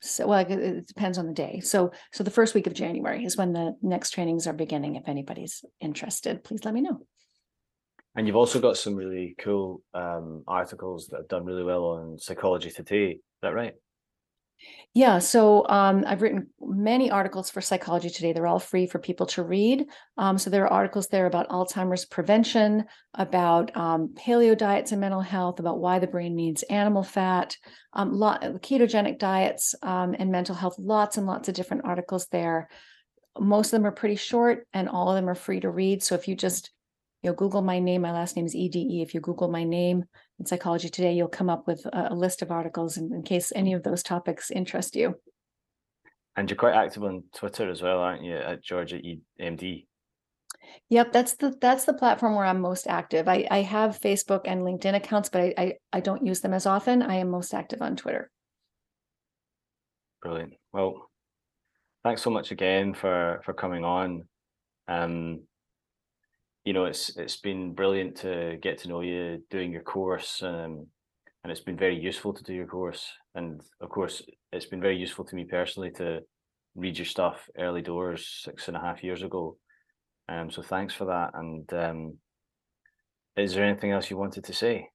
So, well, it, it depends on the day. So, so the first week of January is when the next trainings are beginning. If anybody's interested, please let me know. And you've also got some really cool um, articles that have done really well on Psychology Today. Is that right? Yeah, so um, I've written many articles for Psychology Today. They're all free for people to read. Um, so there are articles there about Alzheimer's prevention, about um, paleo diets and mental health, about why the brain needs animal fat, um, ketogenic diets um, and mental health. Lots and lots of different articles there. Most of them are pretty short, and all of them are free to read. So if you just you know, Google my name. My last name is EDE. If you Google my name in Psychology Today, you'll come up with a, a list of articles in, in, case any of those topics interest you. And you're quite active on Twitter as well, aren't you? At Georgia EMD. Yep, that's the that's the platform where I'm most active. I, I have Facebook and LinkedIn accounts, but I, I I don't use them as often. I am most active on Twitter. Brilliant. Well, thanks so much again for for coming on. Um, you know, it's it's been brilliant to get to know you doing your course, um, and it's been very useful to do your course. And of course, it's been very useful to me personally to read your stuff early doors six and a half years ago. Um, so thanks for that. And um, is there anything else you wanted to say?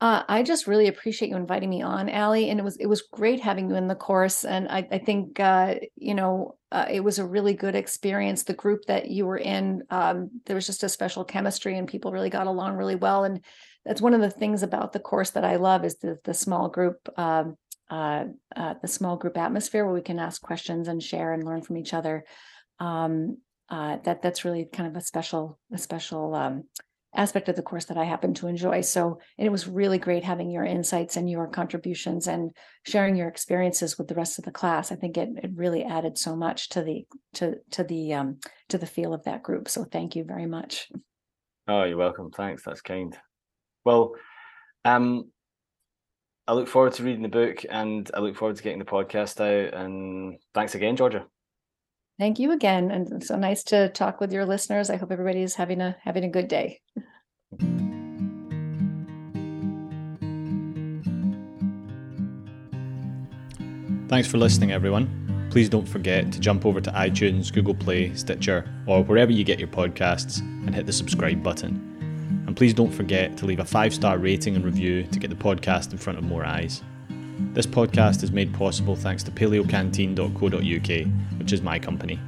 Uh, I just really appreciate you inviting me on, Allie, and it was it was great having you in the course. And I, I think uh, you know uh, it was a really good experience. The group that you were in, um, there was just a special chemistry, and people really got along really well. And that's one of the things about the course that I love is the the small group, um, uh, uh, the small group atmosphere where we can ask questions and share and learn from each other. Um, uh, that that's really kind of a special a special um, aspect of the course that I happen to enjoy. So it was really great having your insights and your contributions and sharing your experiences with the rest of the class. I think it, it really added so much to the to to the um, to the feel of that group. So thank you very much. Oh, you're welcome. Thanks. That's kind. Well, um, I look forward to reading the book and I look forward to getting the podcast out. And thanks again, Georgia. Thank you again. And so nice to talk with your listeners. I hope everybody is having a having a good day. Thanks for listening, everyone. Please don't forget to jump over to iTunes, Google Play, Stitcher, or wherever you get your podcasts and hit the subscribe button. And please don't forget to leave a five star rating and review to get the podcast in front of more eyes. This podcast is made possible thanks to paleocanteen.co.uk, which is my company.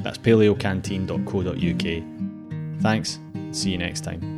That's paleocanteen.co.uk. Thanks, see you next time.